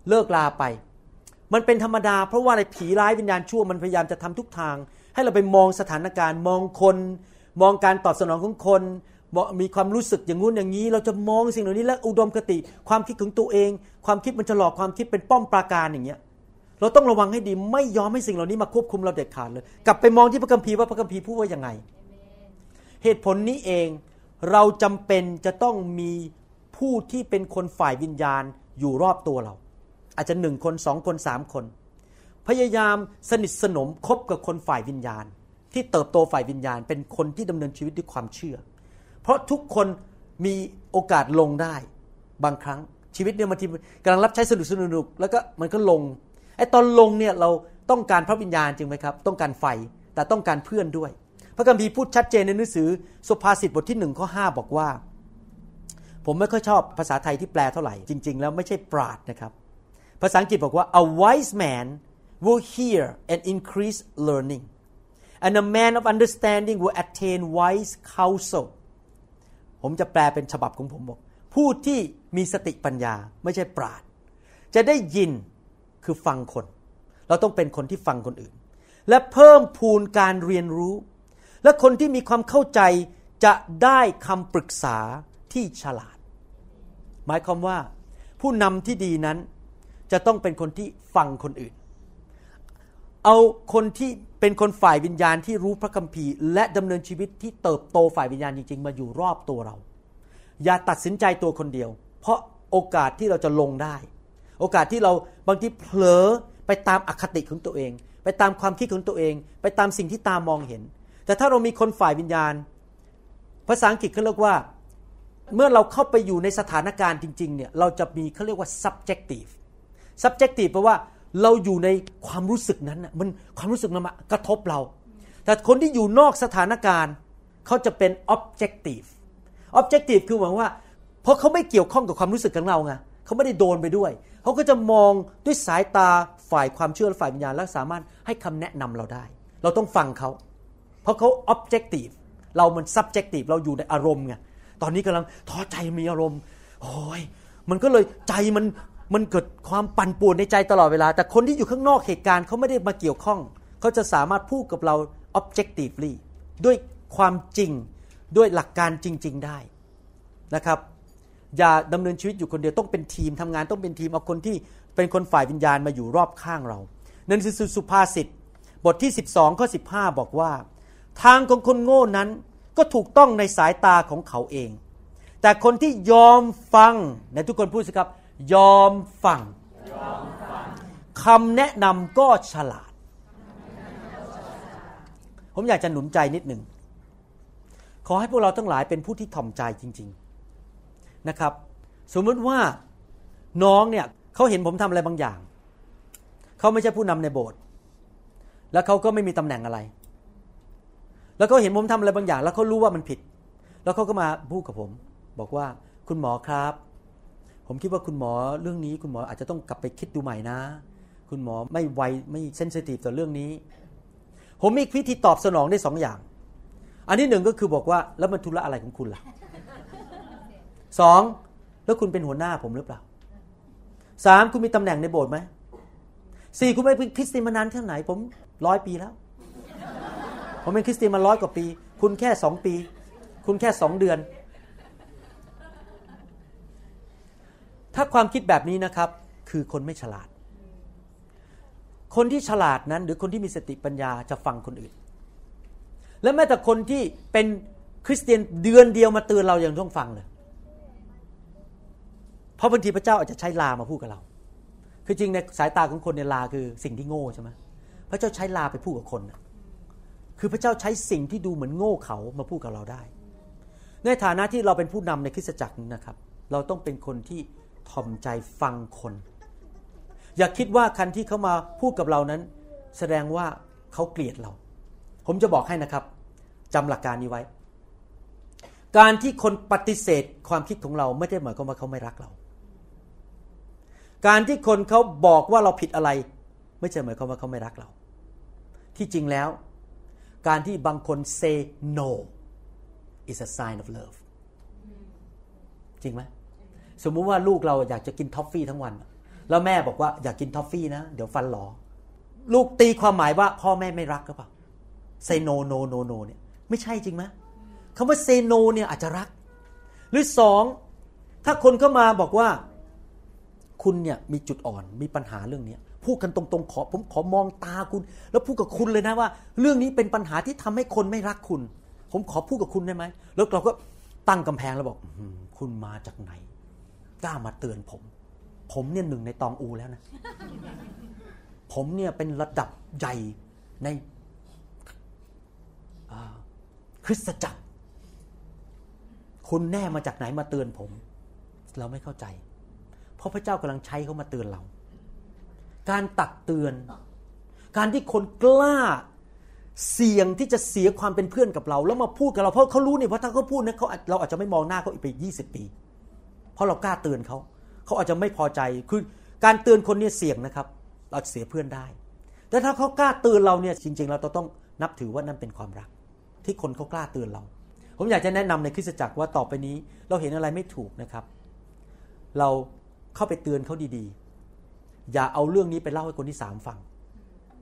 เลิกลาไป มันเป็นธรรมดาเพราะว่าในผีร้ายวิญญาณชั่วมันพยายามจะทำทุกทาง ให้เราไปมองสถานการณ์ มองคน มองการตอบสนองของคนมีความรู้สึกอย่างงู้นอย่างนี้ เราจะมองสิ่งเหล่านี้และอุดมคติ ความคิดของตัวเอง ความคิดมันจะหลอกความคิดเป็นป้อมปราการอย่างเงี้ยเราต้องระวังให้ดีไม่ยอมให้สิ่งเหล่านี้มาควบคุมเราเด็ดขาดเลย กลับไปมองที่พระคัมภีร์ว่าพระคัมภีร์พูดว่ายังไง เหตุผลนี้เองเราจำเป็นจะต้องมีผู้ที่เป็นคนฝ่ายวิญญาณอยู่รอบตัวเรา อาจจะหนึ่งคนสองคนสามคน พยายามสนิทสนมคบกับคนฝ่ายวิญญาณ ที่เติบโตฝ่ายวิญญาณ เป็นคนที่ดำเนินชีวิตด้วยความเชื่อ เพราะทุกคนมีโอกาสลงได้บางครั้งชีวิตเนี่ยบางทีกำลังรับใช้สนุกสนุกแล้วก็มันก็ลงไอ้ตอนลงเนี่ยเราต้องการพระวิญญาณจริงไหมครับ ต้องการไฟแต่ต้องการเพื่อนด้วย พระคัมภีร์พูดชัดเจนในหนังสือสุภาษิตบทที่หนึ่งข้อห้าบอกว่า ผมไม่ค่อยชอบภาษาไทยที่แปลเท่าไหร่ จริง ๆ แล้วไม่ใช่ปราดนะครับ ภาษาอังกฤษบอกว่า a wise man will hear and increase learning and a man of understanding will attain wise counsel ผมจะแปลเป็นฉบับของผมบอกผู้ที่มีสติปัญญาไม่ใช่ปราด จะได้ยินคือฟังคน เราต้องเป็นคนที่ฟังคนอื่น และเพิ่มพูนการเรียนรู้ และคนที่มีความเข้าใจจะได้คำปรึกษาที่ฉลาด หมายความว่า ผู้นำที่ดีนั้นจะต้องเป็นคนที่ฟังคนอื่น เอาคนที่เป็นคนฝ่ายวิญญาณที่รู้พระคัมภีร์ และดำเนินชีวิตที่เติบโตฝ่ายวิญญาณจริง ๆ มาอยู่รอบตัวเรา อย่าตัดสินใจตัวคนเดียว เพราะโอกาสที่เราจะลงได้ โอกาสที่เราบางทีเผลอไปตามอคติของตัวเอง ไปตามความคิดของตัวเอง ไปตามสิ่งที่ตามองเห็น แต่ถ้าเรามีคนฝ่ายวิญญาณ ภาษาอังกฤษเขาเรียกว่า เมื่อเราเข้าไปอยู่ในสถานการณ์จริง ๆ เนี่ย เราจะมีเขาเรียกว่า subjective subjective แปลว่า เราอยู่ในความรู้สึกนั้นน่ะมันความรู้สึกนั้นมากระทบเรา แต่คนที่อยู่นอกสถานการณ์เขาจะเป็น objective objective คือหมายว่า เพราะเขาไม่เกี่ยวข้องกับความรู้สึกของเราไงเขาไม่ได้โดนไปด้วย เขาก็จะมองด้วยสายตาฝ่ายความเชื่อและฝ่ายวิญญาณและสามารถให้คำแนะนำเราได้ เราต้องฟังเขา เพราะเขา objective เรามัน subjective เราอยู่ในอารมณ์ไงตอนนี้กำลังท้อใจมีอารมณ์โอ้ยมันก็เลยใจมัน มันเกิดความปั่นป่วนในใจตลอดเวลา แต่คนที่อยู่ข้างนอกเหตุการณ์เขาไม่ได้มาเกี่ยวข้อง เขาจะสามารถพูดกับเรา objectively ด้วยความจริงด้วยหลักการจริง ๆได้นะครับ อย่าดำเนินชีวิตอยู่คนเดียวต้องเป็นทีมทำงานต้องเป็นทีม เอาคนที่เป็นคนฝ่ายวิญญาณมาอยู่รอบข้างเรานั่นคือสุภาษิตบทที่ 12ข้อ15 บอกว่า ทางของคนโง่นั้นก็ถูกต้องในสายตาของเขาเอง แต่คนที่ยอมฟังในทุกคนพูดสิครับ ยอมฟังคำแนะนำก็ฉลาด ผมอยากจะหนุนใจนิดหนึ่ง ขอให้พวกเราทั้งหลายเป็นผู้ที่ถ่อมใจจริง ๆนะครับ สมมติว่าน้องเนี่ยเขาเห็นผมทำอะไรบางอย่าง เขาไม่ใช่ผู้นำในโบสถ์แล้วเขาก็ไม่มีตำแหน่งอะไร แล้วเขาเห็นผมทำอะไรบางอย่าง แล้วเขารู้ว่ามันผิด แล้วเขาก็มาพูดกับผม บอกว่าคุณหมอครับ ผมคิดว่าคุณหมอเรื่องนี้คุณหมออาจจะต้องกลับไปคิดดูใหม่นะ คุณหมอไม่ไวไม่เซนซิทีฟต่อเรื่องนี้ ผมมีวิธีตอบสนองได้สองอย่าง อันที่หนึ่งก็คือบอกว่าแล้วมันธุระอะไรของคุณล่ะสองแล้วคุณเป็นหัวหน้าผมหรือเปล่าสามคุณมีตำแหน่งในโบสถ์ไหมสี่คุณไม่เป็นคริสเตียนมานานแค่ไหนผมร้อยปีแล้ว ผมเป็นคริสเตียนมาร้อยกว่าปี คุณแค่สองปี คุณแค่สองเดือน ถ้าความคิดแบบนี้นะครับ คือคนไม่ฉลาด คนที่ฉลาดนั้น หรือคนที่มีสติปัญญาจะฟังคนอื่น และแม้แต่คนที่เป็นคริสเตียนเดือนเดียวมาเตือนเรายังต้องฟังเลย เพราะบางทีพระเจ้าอาจจะใช้ลามาพูดกับเรา คือจริงในสายตาของคนในลาคือสิ่งที่โง่ใช่ไหมพระเจ้าใช้ลาไปพูดกับคนคือพระเจ้าใช้สิ่งที่ดูเหมือนโง่เขามาพูดกับเราได้ ในฐานะที่เราเป็นผู้นำในคริสตจักรนะครับ เราต้องเป็นคนที่ ถ่อมใจฟังคน อย่าคิดว่าคันที่เขามาพูดกับเรานั้น แสดงว่าเขาเกลียดเรา ผมจะบอกให้นะครับจำหลักการนี้ไว้ การที่คนปฏิเสธความคิดของเราไม่ได้หมายความว่าเขาไม่รักเรา การที่คนเขาบอกว่าเราผิดอะไร ไม่ใช่หมายความว่าเขาไม่รักเรา ที่จริงแล้ว การที่บางคน say no is a sign of love จริงไหม สมมุติว่าลูกเราอยากจะกินท็อฟฟี่ทั้งวัน แล้วแม่บอกว่าอยากกินท็อฟฟี่นะ เดี๋ยวฟันหลอ ลูกตีความหมายว่าพ่อแม่ไม่รักหรือเปล่า say no no no no เนี่ยไม่ใช่จริงไหมคำว่า say no เนี่ยอาจจะรัก หรือสองถ้าคนเข้ามาบอกว่าคุณเนี่ยมีจุดอ่อนมีปัญหาเรื่องนี้พูดกันตรงๆขอผมขอมองตาคุณ แล้วพูดกับคุณเลยนะว่า เรื่องนี้เป็นปัญหาที่ทำให้คนไม่รักคุณ ผมขอพูดกับคุณได้ไหมแล้วเราก็ตั้งกำแพงแล้วบอกคุณมาจากไหน กล้ามาเตือนผม ผมเนี่ยหนึ่งในตองอูแล้วนะ ผมเนี่ยเป็นระดับใหญ่ในคริสตจักร คุณแน่มาจากไหนมาเตือนผม เราไม่เข้าใจ เพราะพระเจ้ากำลังใช้เขามาเตือนเรา การตักเตือน การที่คนกล้าเสี่ยงที่จะเสียความเป็นเพื่อนกับเรา แล้วมาพูดกับเราเพราะเขารู้เนี่เพราะถ้าเขาพูดนะเขาเราอาจจะไม่มองหน้าเขาอีกไปยี่สิบปี เพราะเรากล้าเตือนเขา เขาอาจจะไม่พอใจคือการเตือนคนเนี่ยเสี่ยงนะครับ เราเสียเพื่อนได้ แต่ถ้าเขากล้าเตือนเราเนี่ยจริง ๆ เราต้องนับถือว่านั่นเป็นความรัก ที่คนเขากล้าเตือนเรา ผมอยากจะแนะนำในคริสตจักรว่าต่อไปนี้ เราเห็นอะไรไม่ถูกนะครับ เราเข้าไปเตือนเขาดีๆ อย่าเอาเรื่องนี้ไปเล่าให้คนที่สามฟัง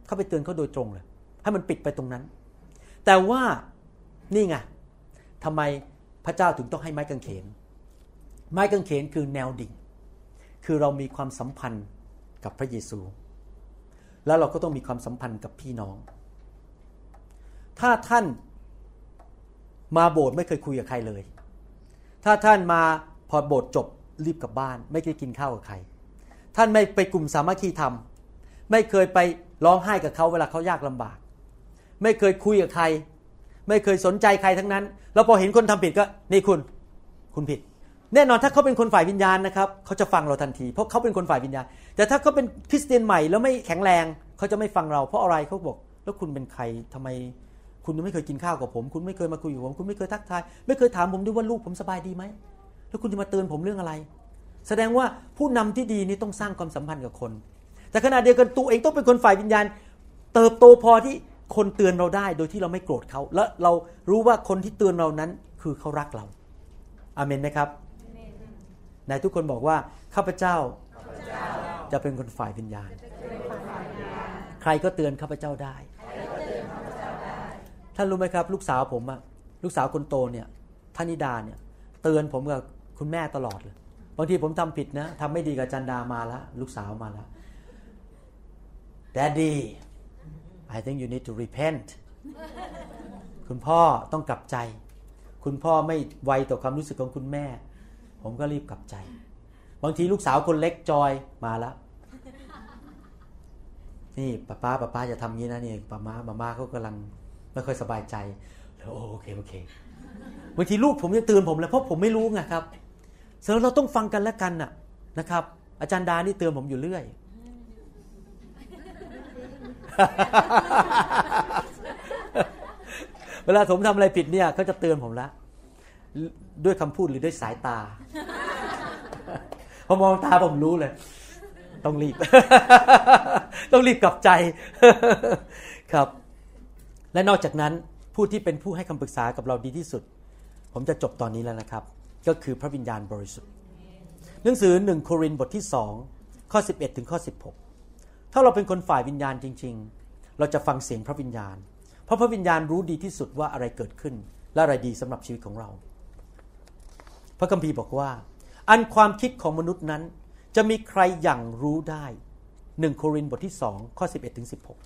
เข้าไปเตือนเขาโดยตรงเลย ให้มันปิดไปตรงนั้น แต่ว่านี่ไงทำไมพระเจ้าถึงต้องให้ไม้กางเขน ไม้กางเขนคือแนวดิ่ง คือเรามีความสัมพันธ์กับพระเยซู แล้วเราก็ต้องมีความสัมพันธ์กับพี่น้อง ถ้าท่านมาโบสถ์ไม่เคยคุยกับใครเลย ถ้าท่านมาพอโบสถ์จบรีบกลับบ้าน ไม่ได้กินข้าวกับใคร ท่านไม่ไปกลุ่มสามัคคีธรรม ไม่เคยไปร้องไห้กับเขาเวลาเขายากลำบาก ไม่เคยคุยกับใคร ไม่เคยสนใจใครทั้งนั้น แล้วพอเห็นคนทำผิดก็นี่คุณ คุณผิด แน่นอนถ้าเขาเป็นคนฝ่ายวิญญาณนะครับเขาจะฟังเราทันที เพราะเขาเป็นคนฝ่ายวิญญาณ แต่ถ้าเขาเป็นคริสเตียนใหม่แล้วไม่แข็งแรงเขาจะไม่ฟังเรา เพราะอะไรเขาบอก แล้วคุณเป็นใครทำไม คุณไม่เคยกินข้าวกับผม คุณไม่เคยมาคุยกับผม คุณไม่เคยทักทาย ไม่เคยถามผมด้วยว่าลูกผมสบายดีไหมแล้วคุณจะมาเตือนผมเรื่องอะไร แสดงว่าผู้นำที่ดีนี่ต้องสร้างความสัมพันธ์กับคน แต่ขณะเดียวกันตัวเองต้องเป็นคนฝ่ายวิญญาณ เติบโตพอที่คนเตือนเราได้ โดยที่เราไม่โกรธเขา และเรารู้ว่าคนที่เตือนเรานั้นคือเขารักเราอาเมนไหมครับ นายทุกคนบอกว่าข้าพเจ้าจะเป็นคนฝ่ายวิญญาณ ใครก็เตือนข้าพเจ้าได้ ท่านรู้ไหมครับ ลูกสาวผมอะลูกสาวคนโตเนี่ยธนิดาเนี่ย เตือนผมกับคุณแม่ตลอดเลยบางทีผมทำผิดนะทำไม่ดีกับจันดามาแล้วลูกสาวมาแล้ว Daddy I think you need to repent คุณพ่อต้องกลับใจ คุณพ่อไม่ไวต่อความรู้สึกของคุณแม่ ผมก็รีบกลับใจ บางทีลูกสาวคนเล็กจอยมาแล้วนี่ป้าป้าป้าป้าจะทำงี้นะนี่ป้ามามาม่าเขากำลังไม่ค่อยสบายใจแล้วโอเคโอเคบางทีลูกผมจะเตือนผมเลยเพราะผมไม่รู้ไงครับฉะนั้นเราต้องฟังกันและกันน่ะนะครับ อาจารย์ดานี่เตือนผมอยู่เรื่อย เวลาผมทำอะไรผิดเนี่ยเขาจะเตือนผมละ ด้วยคำพูดหรือด้วยสายตาพอมองตาผมรู้เลย ต้องรีบ ต้องรีบกลับใจครับ และนอกจากนั้นผู้ที่เป็นผู้ให้คำปรึกษากับเราดีที่สุด ผมจะจบตอนนี้แล้วนะครับ ก็คือพระวิญญาณบริสุทธิ์ หนังสือหนึ่งโครินธ์บทที่สองข้อ 11 ถึงข้อ 16 ถ้าเราเป็นคนฝ่ายวิญญาณจริง ๆ เราจะฟังเสียงพระวิญญาณ เพราะพระวิญญาณรู้ดีที่สุดว่าอะไรเกิดขึ้น และอะไรดีสำหรับชีวิตของเรา พระคัมภีร์บอกว่า อันความคิดของมนุษย์นั้น จะมีใครอย่างรู้ได้หนึ่งโครินธ์บทที่สองข้อ11ถึง16หก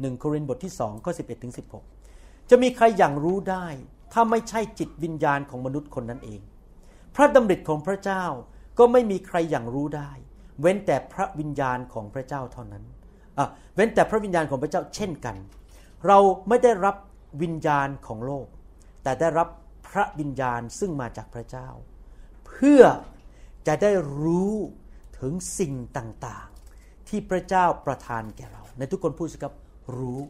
หนึ่งโครินธ์บทที่สองข้อ11ถึง16จะมีใครอย่างรู้ได้ ถ้าไม่ใช่จิตวิญญาณของมนุษย์คนนั้นเอง พระดำริของพระเจ้าก็ไม่มีใครอย่างรู้ได้ เว้นแต่พระวิญญาณของพระเจ้าเท่านั้นเว้นแต่พระวิญญาณของพระเจ้าเช่นกัน เราไม่ได้รับวิญญาณของโลก แต่ได้รับ พระวิญญาณซึ่งมาจากพระเจ้า เพื่อจะได้รู้ถึงสิ่งต่างๆ ที่พระเจ้าประทานแก่เรา ในทุกคนพูดสิครับรู้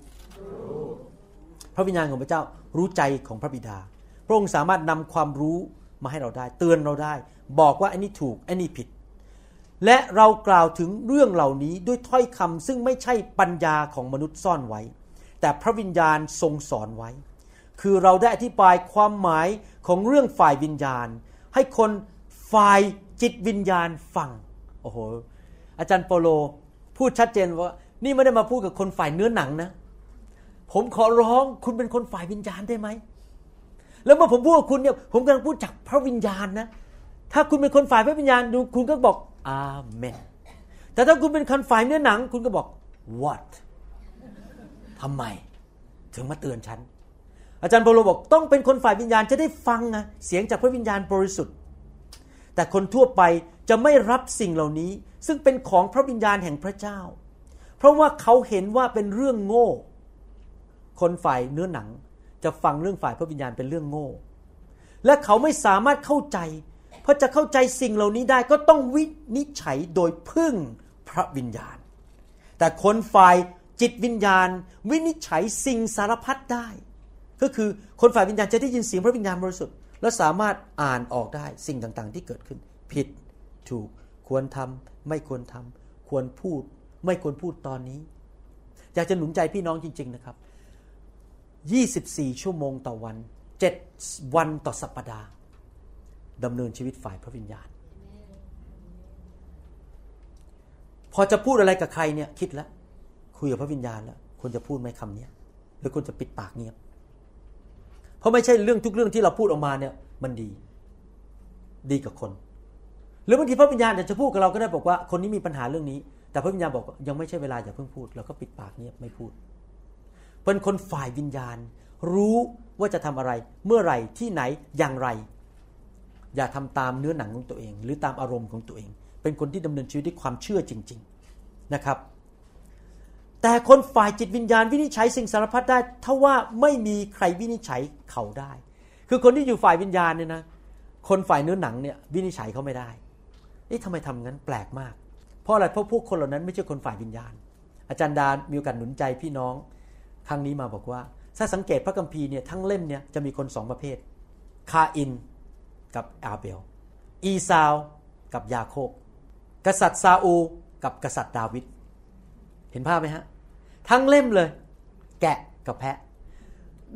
พระวิญญาณของพระเจ้ารู้ใจของพระบิดา พระองค์สามารถนำความรู้มาให้เราได้ เตือนเราได้ บอกว่าอันนี้ถูกอันนี้ผิด และเรากล่าวถึงเรื่องเหล่านี้ด้วยถ้อยคำซึ่งไม่ใช่ปัญญาของมนุษย์ซ่อนไว้ แต่พระวิญญาณทรงสอนไว้ คือเราได้อธิบายความหมายของเรื่องฝ่ายวิญญาณ ให้คนฝ่ายจิตวิญญาณฟังโอ้โหอาจารย์โปโลพูดชัดเจนว่านี่ไม่ได้มาพูดกับคนฝ่ายเนื้อหนังนะ ผมขอร้องคุณเป็นคนฝ่ายวิญญาณได้ไหมแล้วเมื่อผมพูดกับคุณเนี่ยผมกำลังพูดจากพระวิญญาณนะ ถ้าคุณเป็นคนฝ่ายพระวิญญาณดูคุณก็บอกอาเมนแต่ถ้าคุณเป็นคนฝ่ายเนื้อหนัง คุณก็บอก what ทำไม ถึงมาเตือนฉัน อาจารย์โปโลบอกต้องเป็นคนฝ่ายวิญญาณจะได้ฟังนะเสียงจากพระวิญญาณบริสุทธิ์ แต่คนทั่วไปจะไม่รับสิ่งเหล่านี้ ซึ่งเป็นของพระวิญญาณแห่งพระเจ้า เพราะว่าเขาเห็นว่าเป็นเรื่องโง่ คนฝ่ายเนื้อหนังจะฟังเรื่องฝ่ายพระวิญญาณเป็นเรื่องโง่ และเขาไม่สามารถเข้าใจ เพราะจะเข้าใจสิ่งเหล่านี้ได้ก็ต้องวินิจฉัยโดยพึ่งพระวิญญาณ แต่คนฝ่ายจิตวิญญาณ วินิจฉัยสิ่งสารพัดได้ ก็คือคนฝ่ายวิญญาณจะได้ยินเสียงพระวิญญาณบริสุทธิ์และสามารถอ่านออกได้สิ่งต่างๆ ที่เกิดขึ้น ผิดถูกควรทำไม่ควรทำควรพูด ไม่ควรพูดตอนนี้ อยากจะหนุนใจพี่น้องจริง ๆนะครับ 24 ชั่วโมงต่อวัน 7 วันต่อสัปปดาห์ดำเนินชีวิตฝ่ายพระวิญญาณ พอจะพูดอะไรกับใครเนี่ยคิดแล้ว คุยกับพระวิญญาณแล้วควรจะพูดไหมคำนี้หรือควรจะปิดปากเงียบ เพราะไม่ใช่เรื่องทุกเรื่องที่เราพูดออกมาเนี่ยมันดี ดีกับคน หรือบางทีพระวิญญาณอาจจะพูดกับเราก็ได้บอกว่าคนนี้มีปัญหาเรื่องนี้ แต่พระวิญญาณบอกยังไม่ใช่เวลาอย่าเพิ่งพูดเราก็ปิดปากเงียบไม่พูด เป็นคนฝ่ายวิญญาณ รู้ว่าจะทำอะไร เมื่อไหร่ที่ไหนอย่างไร อย่าทำตามเนื้อหนังของตัวเอง หรือตามอารมณ์ของตัวเอง เป็นคนที่ดำเนินชีวิตด้วยความเชื่อจริง ๆนะครับ แต่คนฝ่ายจิตวิญญาณวินิจฉัยสิ่งสารพัดได้ถ้าว่าไม่มีใครวินิจฉัยเขาได้ คือคนที่อยู่ฝ่ายวิญญาณเนี่ยนะคนฝ่ายเนื้อหนังเนี่ยวินิจฉัยเขาไม่ได้เอ๊ะทำไมทำงั้นแปลกมาก เพราะอะไรเพราะพวกคนเหล่านั้นไม่ใช่คนฝ่ายวิญญาณ อาจารย์ดามีโอกาสหนุนใจพี่น้อง ครั้งนี้มาบอกว่า ถ้าสังเกตพระคัมภีร์เนี่ยทั้งเล่มเนี่ยจะมีคนสองประเภท คาอินกับอาเบล เอซาวกับยาโคบ กษัตริย์ซาอูล กับกษัตริย์ดาวิด เห็นภาพไหมฮะ ทั้งเล่มเลย แกะกับแพะ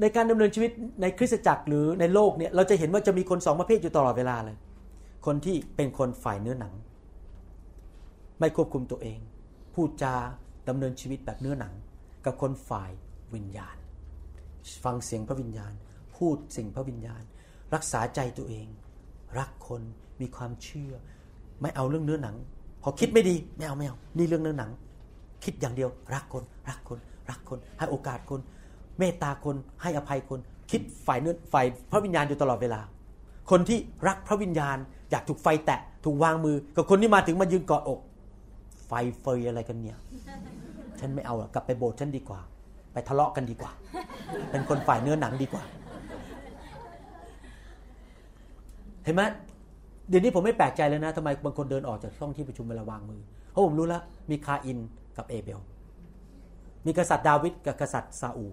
ในการดำเนินชีวิตในคริสตจักรหรือในโลกเนี่ยเราจะเห็นว่าจะมีคนสองประเภทอยู่ตลอดเวลาเลย คนที่เป็นคนฝ่ายเนื้อหนัง ไม่ควบคุมตัวเอง พูดจาดำเนินชีวิตแบบเนื้อหนัง กับคนฝ่ายวิญญาณ ฟังเสียงพระวิญญาณ พูดสิ่งพระวิญญาณ รักษาใจตัวเอง รักคนมีความเชื่อ ไม่เอาเรื่องเนื้อหนัง พอคิดไม่ดีไม่เอาไม่เอานี่เรื่องเนื้อหนัง คิดอย่างเดียว รักคน รักคน รักคน ให้โอกาสคน เมตตาคนให้อภัยคน คิดฝ่ายเนื้อฝ่ายพระวิญญาณอยู่ตลอดเวลา คนที่รักพระวิญญาณ อยากถูกไฟแตะถูกวางมือ กับคนที่มาถึงมายืนกอดอก ไฟเฟยอะไรกันเนี่ยฉันไม่เอากกลับไปโบสถ์ฉันดีกว่า ไปทะเลาะกันดีกว่า เป็นคนฝ่ายเนื้อหนังดีกว่า เห็นไหมเดี๋ยวนี้ผมไม่แปลกใจเลยนะทำไมบางคนเดินออกจากช่องที่ประชุมเวลาวางมือ เพราะผมรู้แล้วมีคาอิน กับเอเบล มีกษัตริย์ดาวิดกับกษัตริย์ซาอู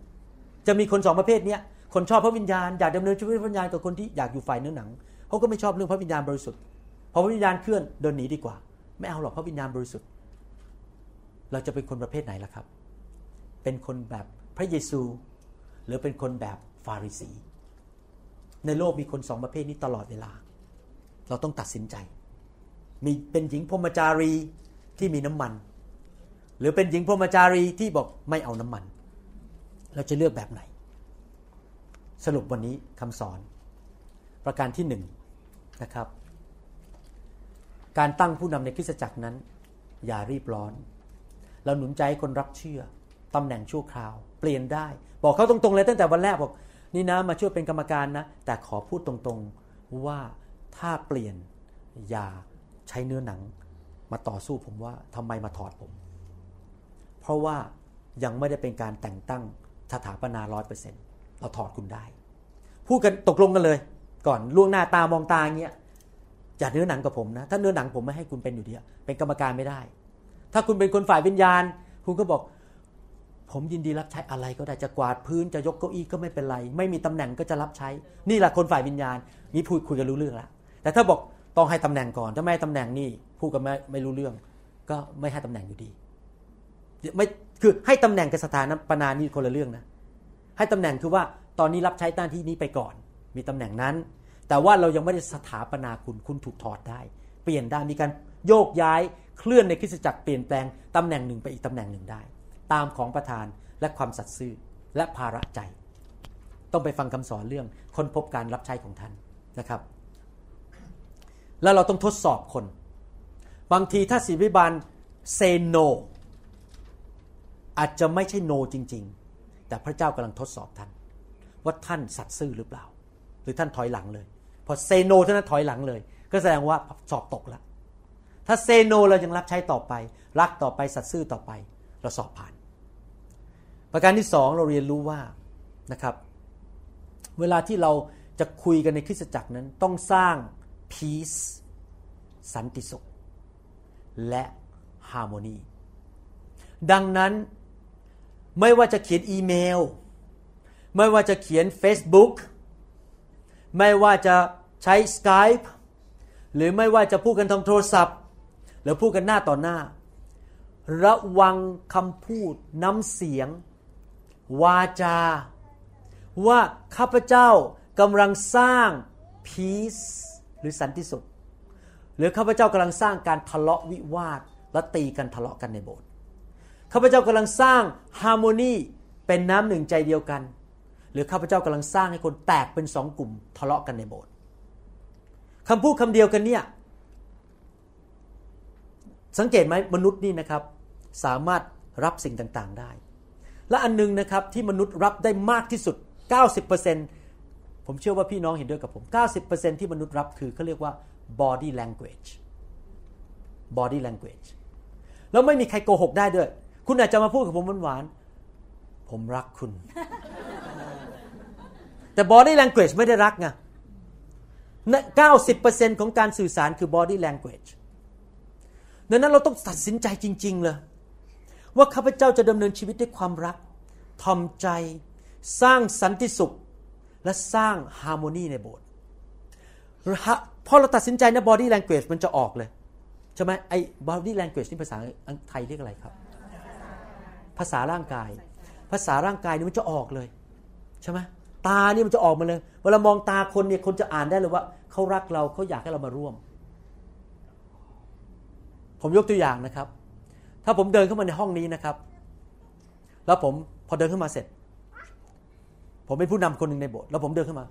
จะมีคนสองประเภทเนี้ยคนชอบพระวิญญาณอยากดำเนินชีวิตพระวิญญาณกับคนที่อยากอยู่ฝ่ายเนื้อหนังเขาก็ไม่ชอบเรื่องพระวิญญาณบริสุทธิ์พอพระวิญญาณเคลื่อนเดินหนีดีกว่า ไม่เอาหรอกพระวิญญาณบริสุทธิ์ เราจะเป็นคนประเภทไหนล่ะครับ เป็นคนแบบพระเยซู หรือเป็นคนแบบฟาริสี ในโลกมีคนสองประเภทนี้ตลอดเวลา เราต้องตัดสินใจ มีเป็นหญิงพรมจารีที่มีน้ำมัน หรือเป็นหญิงพรหมจารีที่บอกไม่เอาน้ำมัน เราจะเลือกแบบไหน สรุปวันนี้คำสอน ประการที่หนึ่งนะครับ การตั้งผู้นำในคริสตจักรนั้น อย่ารีบร้อน เราหนุนใจให้คนรับเชื่อตำแหน่งชั่วคราว เปลี่ยนได้ บอกเขาตรงๆเลยตั้งแต่วันแรกบอกนี่นะมาช่วยเป็นกรรมการนะ แต่ขอพูดตรงๆว่าถ้าเปลี่ยนอย่าใช้เนื้อหนัง มาต่อสู้ผมว่าทำไมมาถอดผม ราะว่ายังไม่ได้เป็นการแต่งตั้งสถาปนาร้อยเปอร์เซ็นต์เราถอดคุณได้ พูดกันตกลงกันเลย ก่อนล่วงหน้าตามองตาเงี้ยอย่าเนื้อหนังกับผมนะ ถ้าเนื้อหนังผมไม่ให้คุณเป็นอยู่ดีเป็นกรรมการไม่ได้ ถ้าคุณเป็นคนฝ่ายวิญญาณ คุณก็บอก ผมยินดีรับใช้อะไรก็ได้จะกวาดพื้นจะยกเก้าอี้ก็ไม่เป็นไร ไม่มีตำแหน่งก็จะรับใช้ นี่แหละคนฝ่ายวิญญาณนี่พูดคุยกันรู้เรื่องแล้วแต่ถ้าบอกต้องให้ตำแหน่งก่อนถ้าไม่ให้ตำแหน่งนี่พูดกันไม่ไม่รู้เรื่อง ก็ไม่ให้ตำแหน่งอยู่ดี ไม่คือให้ตำแหน่งกับสถานปนานี่คนละเรื่องนะให้ตำแหน่งคือว่าตอนนี้รับใช้หน้าที่นี้ไปก่อน มีตำแหน่งนั้น แต่ว่าเรายังไม่ได้สถาปนาคุณคุณถูกถอดได้ เปลี่ยนได้มีการโยกย้ายเคลื่อนในคริสตจักรเปลี่ยนแปลงตำแหน่งหนึ่งไปอีกตำแหน่งหนึ่งได้ ตามของประธานและความสัตย์ซื่อและภาระใจ ต้องไปฟังคำสอนเรื่องค้นพบการรับใช้ของท่านนะครับ แล้วเราต้องทดสอบคน บางทีถ้าศิริบาลเซโน อาจจะไม่ใช่โนจริง ๆ แต่พระเจ้ากำลังทดสอบท่าน ว่าท่านสัตย์ซื่อหรือเปล่า หรือท่านถอยหลังเลย พอเซโนท่านถอยหลังเลย ก็แสดงว่าสอบตกแล้วถ้าเซโนเรายังรับใช้ต่อไป รักต่อไปสัตย์ซื่อต่อไปเราสอบผ่าน ประการที่สองเราเรียนรู้ว่านะครับ เวลาที่เราจะคุยกันในคริสตจักรนั้นต้องสร้าง peace สันติสุข และ harmony ดังนั้น ไม่ว่าจะเขียนอีเมล ไม่ว่าจะเขียน Facebook ไม่ว่าจะใช้ Skype หรือไม่ว่าจะพูดกันทางโทรศัพท์ หรือพูดกันหน้าต่อหน้า ระวังคำพูดน้ำเสียง วาจา ว่าข้าพเจ้ากำลังสร้าง peace หรือสันติสุข หรือข้าพเจ้ากำลังสร้างการทะเลาะวิวาทและตีกันทะเลาะกันในโบสถ์ ข้าพเจ้ากำลังสร้างฮาร์โมนีเป็นน้ำหนึ่งใจเดียวกัน หรือข้าพเจ้ากำลังสร้างให้คนแตกเป็นสองกลุ่มทะเลาะกันในโบสถ์คำพูดคำเดียวกันเนี่ยสังเกตไหมมนุษย์นี่นะครับ สามารถรับสิ่งต่างๆได้ และอันนึงนะครับที่มนุษย์รับได้มากที่สุด 90%ผมเชื่อว่าพี่น้องเห็นด้วยกับผม 90%ที่มนุษย์รับคือเขาเรียกว่า body language body language แล้วไม่มีใครโกหกได้ด้วย คุณอาจจะมาพูดกับผมหวานๆผมรักคุณ แต่ body language ไม่ได้รักไง90%ของการสื่อสารคือ body language ดังนั้นเราต้องตัดสินใจจริง ๆ เลย ว่าข้าพเจ้าจะดำเนินชีวิตด้วยความรักทอมใจ สร้างสันติสุข และสร้างฮาร์โมนีในโบสถ์พอเราตัดสินใจนะ body language มันจะออกเลย ใช่ไหมไอ้ body language นี่ภาษาไทยเรียกอะไรครับ ภาษาร่างกาย ภาษาร่างกายนี่มันจะออกเลยใช่ไหมตานี่มันจะออกมาเลย เวลามองตาคนเนี่ยคนจะอ่านได้เลยว่าเขารักเราเขาอยากให้เรามาร่วม ผมยกตัวอย่างนะครับ ถ้าผมเดินเข้ามาในห้องนี้นะครับ แล้วผมพอเดินเข้ามาเสร็จ ผมเป็นผู้นำคนหนึ่งในโบสถ์แล้วผมเดินเข้ามา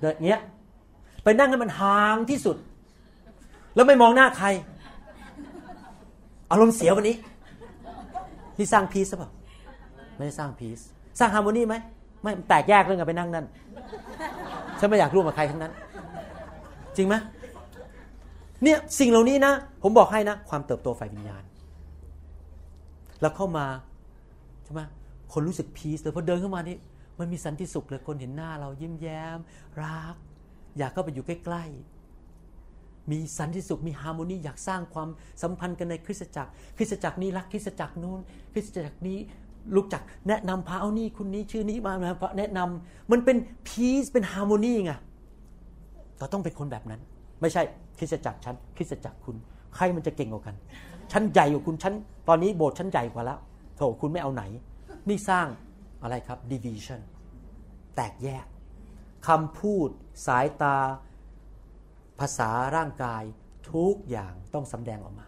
เดินเงี้ย ไปนั่งให้มันห่างที่สุด แล้วไม่มองหน้าใคร อารมณ์เสียวันนี้นี่สร้างพีซหรือเปล่าไม่ได้สร้างพีซสร้างฮาร์โมนีไหมไม่แตกแยกเรื่องกันไปนั่งนั่นฉันไม่อยากร่วมกับใครทั้งนั้น จริงไหมเนี่ยสิ่งเหล่านี้นะ ผมบอกให้นะ ความเติบโตฝ่ายวิญญาณ แล้วเข้ามาใช่ไหมคนรู้สึกพีซเลยพอเดินเข้ามานี่มันมีสันติสุขเลยคนเห็นหน้าเรายิ้มแย้ม รัก อยากเข้าไปอยู่ใกล้ ๆ มีสันติสุขมีฮาร์โมนีอยากสร้างความสัมพันธ์กันในคริสตจักร คริสตจักรนี้รักคริสตจักรนู้น คริสตจักรนี้รู้จักแนะนำพาเอานี่คุณนี้ชื่อนี้มาแนะนำมันเป็นพีซเป็นฮาร์โมนีไงเราต้องเป็นคนแบบนั้น ไม่ใช่คริสตจักรฉันคริสตจักรคุณ ใครมันจะเก่งกว่ากันฉันใหญ่กว่าคุณฉันตอนนี้โบสถ์ฉันใหญ่กว่าแล้วโถคุณไม่เอาไหน นี่สร้างอะไรครับ division แตกแยก คำพูด สายตา ภาษาร่างกาย ทุกอย่างต้องสำแดงออกมา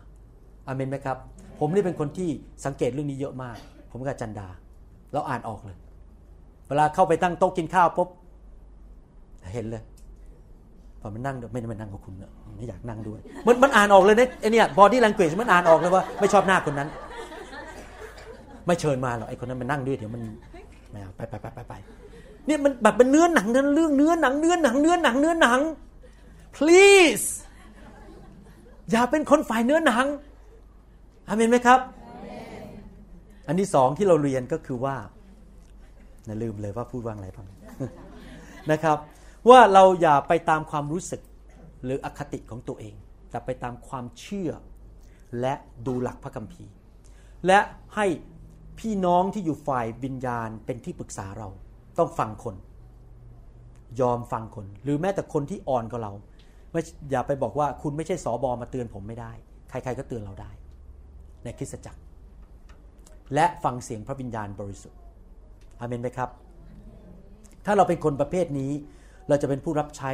อาเมนไหมครับ ผมนี่เป็นคนที่สังเกตเรื่องนี้เยอะมาก ผมกับจันดา เราอ่านออกเลย เวลาเข้าไปตั้งโต๊ะกินข้าวปุ๊บเห็นเลยพอมันนั่งไม่ได้มานั่งกับคุณเนอะไม่อยากนั่งด้วย มันมันอ่านออกเลยนะไอเนี่ยบอดี้ลังเกจมันอ่านออกเลยว่าไม่ชอบหน้าคนนั้น ไม่เชิญมาหรอกไอคนนั้นมันนั่งด้วยเดี๋ยวมันไม่เอาไปไปไปไปไป เนี่ยมันแบบเป็นเนื้อหนังนั้นเรื่องเนื้อหนังเนื้อหนังเนื้อหนังเนื้อหนัง please อย่าเป็นคนฝ่ายเนื้อหนังอาเมนไหมครับ อันที่สองที่เราเรียนก็คือว่านะลืมเลยว่าพูดว่าอะไรบ้างนะครับ ว่าเราอย่าไปตามความรู้สึกหรืออคติของตัวเอง แต่ไปตามความเชื่อ และดูหลักพระคัมภีร์ และให้พี่น้องที่อยู่ฝ่ายวิญญาณเป็นที่ปรึกษาเรา ต้องฟังคน ยอมฟังคน หรือแม้แต่คนที่อ่อนกว่าเราไม่อย่าไปบอกว่าคุณไม่ใช่สอบอมาเตือนผมไม่ได้ ใครๆก็เตือนเราได้ ในคริสตจักร และฟังเสียงพระวิญญาณบริสุทธิ์อเมนไหมครับ ถ้าเราเป็นคนประเภทนี้ เราจะเป็นผู้รับใช้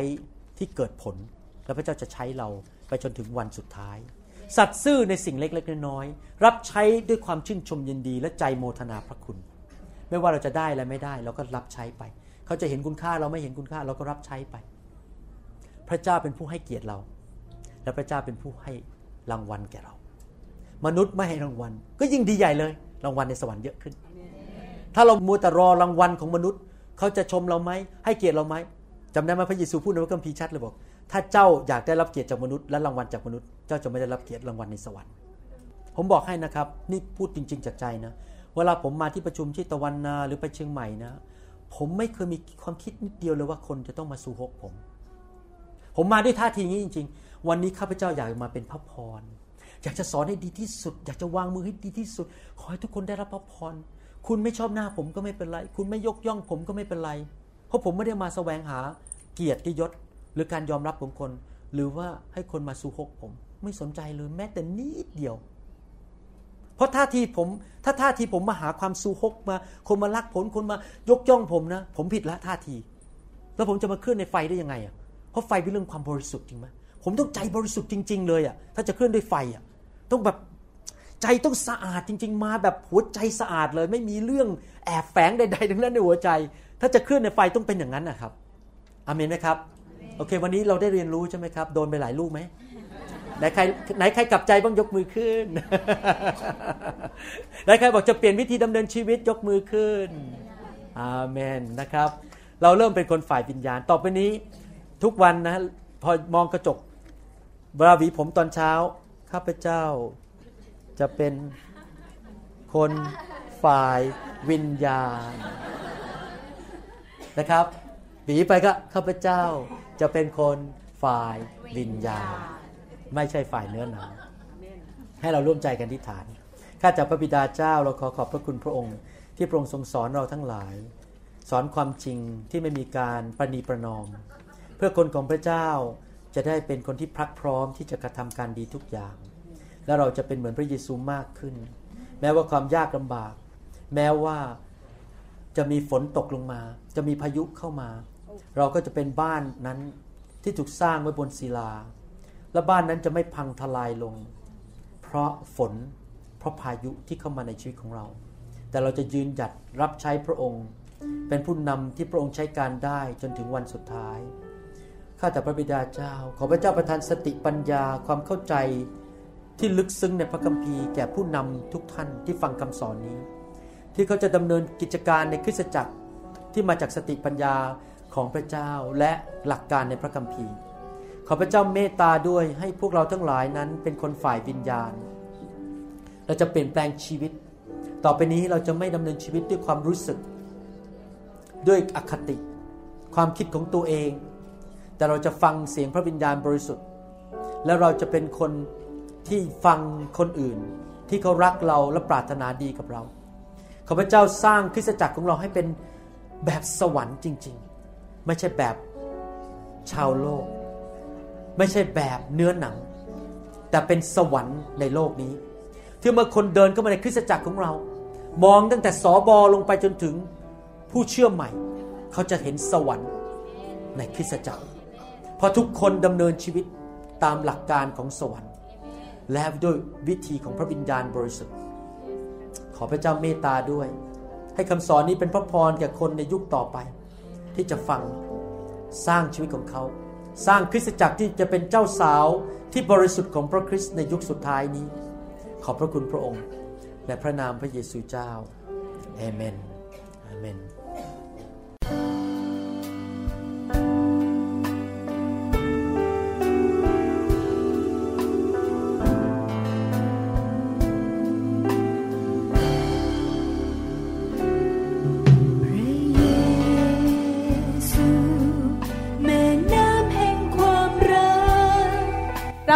ที่เกิดผล และพระเจ้าจะใช้เราไปจนถึงวันสุดท้าย สัตย์ซื่อในสิ่งเล็กๆน้อยๆรับใช้ด้วยความชื่นชมยินดีและใจโมทนาพระคุณ ไม่ว่าเราจะได้และไม่ได้ เราก็รับใช้ไป เขาจะเห็นคุณค่าเราไม่เห็นคุณค่าเราก็รับใช้ไป พระเจ้าเป็นผู้ให้เกียรติเรา และพระเจ้าเป็นผู้ให้รางวัลแก่เรา มนุษย์ไม่ให้รางวัล ก็ยิ่งดีใหญ่เลย รางวัลในสวรรค์เยอะขึ้น ถ้าเรามัวแต่รอรางวัลของมนุษย์ เขาจะชมเราไหมให้เกียรติเราไหมจำได้ไหมพระเยซูพูดในพระคัมภีร์ชัดเลยบอก ถ้าเจ้าอยากได้รับเกียรติจากมนุษย์และรางวัลจากมนุษย์ เจ้าจะไม่ได้รับเกียรติรางวัลในสวรรค์ ผมบอกให้นะครับ นี่พูดจริง ๆ จากใจนะ เวลาผมมาที่ประชุมที่ตะวันนาหรือไปเชียงใหม่นะ ผมไม่เคยมีความคิดนิดเดียวเลยว่าคนจะต้องมาสู่ฮกผม ผมมาด้วยท่าทีนี้จริง ๆ วันนี้ข้าพเจ้าอยากมาเป็นพระพร อยากจะสอนให้ดีที่สุด อยากจะวางมือให้ดีที่สุด ขอให้ทุกคนได้รับพระพร คุณไม่ชอบหน้าผมก็ไม่เป็นไร คุณไม่ยกย่องผมก็ไม่เป็นไร เพราะผมไม่ได้มาแสวงหาเกียรติยศหรือการยอมรับของคน หรือว่าให้คนมาสู่ฮกผม ไม่สนใจเลยแม้แต่นิดเดียว เพราะท่าทีผม ถ้าท่าทีผมมาหาความสูฮกมา คนมารักผลคนมายกย่องผมนะ ผมผิดละท่าที แล้วผมจะมาเคลื่อนในไฟได้ยังไงอะเพราะไฟเป็นเรื่องความบริสุทธิ์จริงไหมผมต้องใจบริสุทธิ์จริง ๆ เลยอะถ้าจะเคลื่อนด้วยไฟอะต้องแบบใจต้องสะอาดจริง ๆ มาแบบหัวใจสะอาดเลย ไม่มีเรื่องแอบแฝงใดๆทั้งนั้นในหัวใจ ถ้าจะเคลื่อนในไฟต้องเป็นอย่างนั้นนะครับอเมนไหมครับโอเค วันนี้เราได้เรียนรู้ใช่ไหมครับโดนไปหลายลูกไหม ไหนใครไหนใครกลับใจบ้างยกมือขึ้น ไหนใครบอกจะเปลี่ยนวิธีดำเนินชีวิตยกมือขึ้น อาเมนนะครับ เราเริ่มเป็นคนฝ่ายวิญญาณ ต่อไปนี้ทุกวันนะพอมองกระจกเวลาหวีผมตอนเช้า ข้าพเจ้าจะเป็นคนฝ่ายวิญญาณ นะครับหวีไปก็ข้าพเจ้าจะเป็นคนฝ่ายวิญญาณ ไม่ใช่ฝ่ายเนื้อหนังให้เราร่วมใจกันที่ฐานข้าจากพระบิดาเจ้าเราขอขอบพระคุณพระองค์ ที่พระองค์ทรงสอนเราทั้งหลาย สอนความจริงที่ไม่มีการประนีประนอม เพื่อคนของพระเจ้าจะได้เป็นคนที่พรักพร้อมที่จะกระทำการดีทุกอย่าง และเราจะเป็นเหมือนพระเยซูมากขึ้น แม้ว่าความยากลำบาก แม้ว่าจะมีฝนตกลงมา จะมีพายุเข้ามา เราก็จะเป็นบ้านนั้นที่ถูกสร้างไว้บนศิลา และบ้านนั้นจะไม่พังทลายลง เพราะฝนเพราะพายุที่เข้ามาในชีวิตของเรา แต่เราจะยืนหยัดรับใช้พระองค์ เป็นผู้นำที่พระองค์ใช้การได้จนถึงวันสุดท้ายข้าแต่พระบิดาเจ้า ขอพระเจ้าประทานสติปัญญาความเข้าใจที่ลึกซึ้งในพระคัมภีร์แก่ผู้นำทุกท่านที่ฟังคำสอนนี้ ที่เขาจะดำเนินกิจการในคริสตจักรที่มาจากสติปัญญาของพระเจ้าและหลักการในพระคัมภีร์ ขอพระเจ้าเมตตาด้วยให้พวกเราทั้งหลายนั้นเป็นคนฝ่ายวิญญาณ เราจะเปลี่ยนแปลงชีวิต ต่อไปนี้เราจะไม่ดำเนินชีวิตด้วยความรู้สึก ด้วยอคติ ความคิดของตัวเอง แต่เราจะฟังเสียงพระวิญญาณบริสุทธิ์ และเราจะเป็นคนที่ฟังคนอื่น ที่เขารักเราและปรารถนาดีกับเราขอพระเจ้าสร้างคริสตจักรของเราให้เป็นแบบสวรรค์จริง ๆ ไม่ใช่แบบชาวโลก ไม่ใช่แบบเนื้อหนัง แต่เป็นสวรรค์ในโลกนี้ ที่เมื่อคนเดินเข้ามาในคริสตจักรของเรา มองตั้งแต่สอบอลงไปจนถึงผู้เชื่อใหม่ เขาจะเห็นสวรรค์ในคริสตจักร เพราะทุกคนดำเนินชีวิตตามหลักการของสวรรค์ และด้วยวิธีของพระวิญญาณบริสุทธิ์ ขอพระเจ้าเมตตาด้วย ให้คำสอนนี้เป็นพระพรแก่คนในยุคต่อไป ที่จะฟังสร้างชีวิตของเขา สร้างคริสตจักรที่จะเป็นเจ้าสาวที่บริสุทธิ์ของพระคริสต์ในยุคสุดท้ายนี้ ขอบพระคุณพระองค์ในพระนามพระเยซูเจ้าเอเมนเอเมน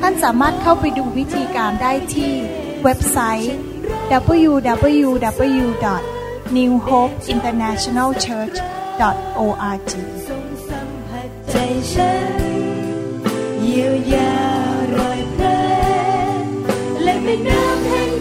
ท่านสามารถเข้าไปดูวิธีการได้ที่เว็บไซต์ www.newhopeinternationalchurch.org ยีวยารอยแผลและเป็น้ำแห่ง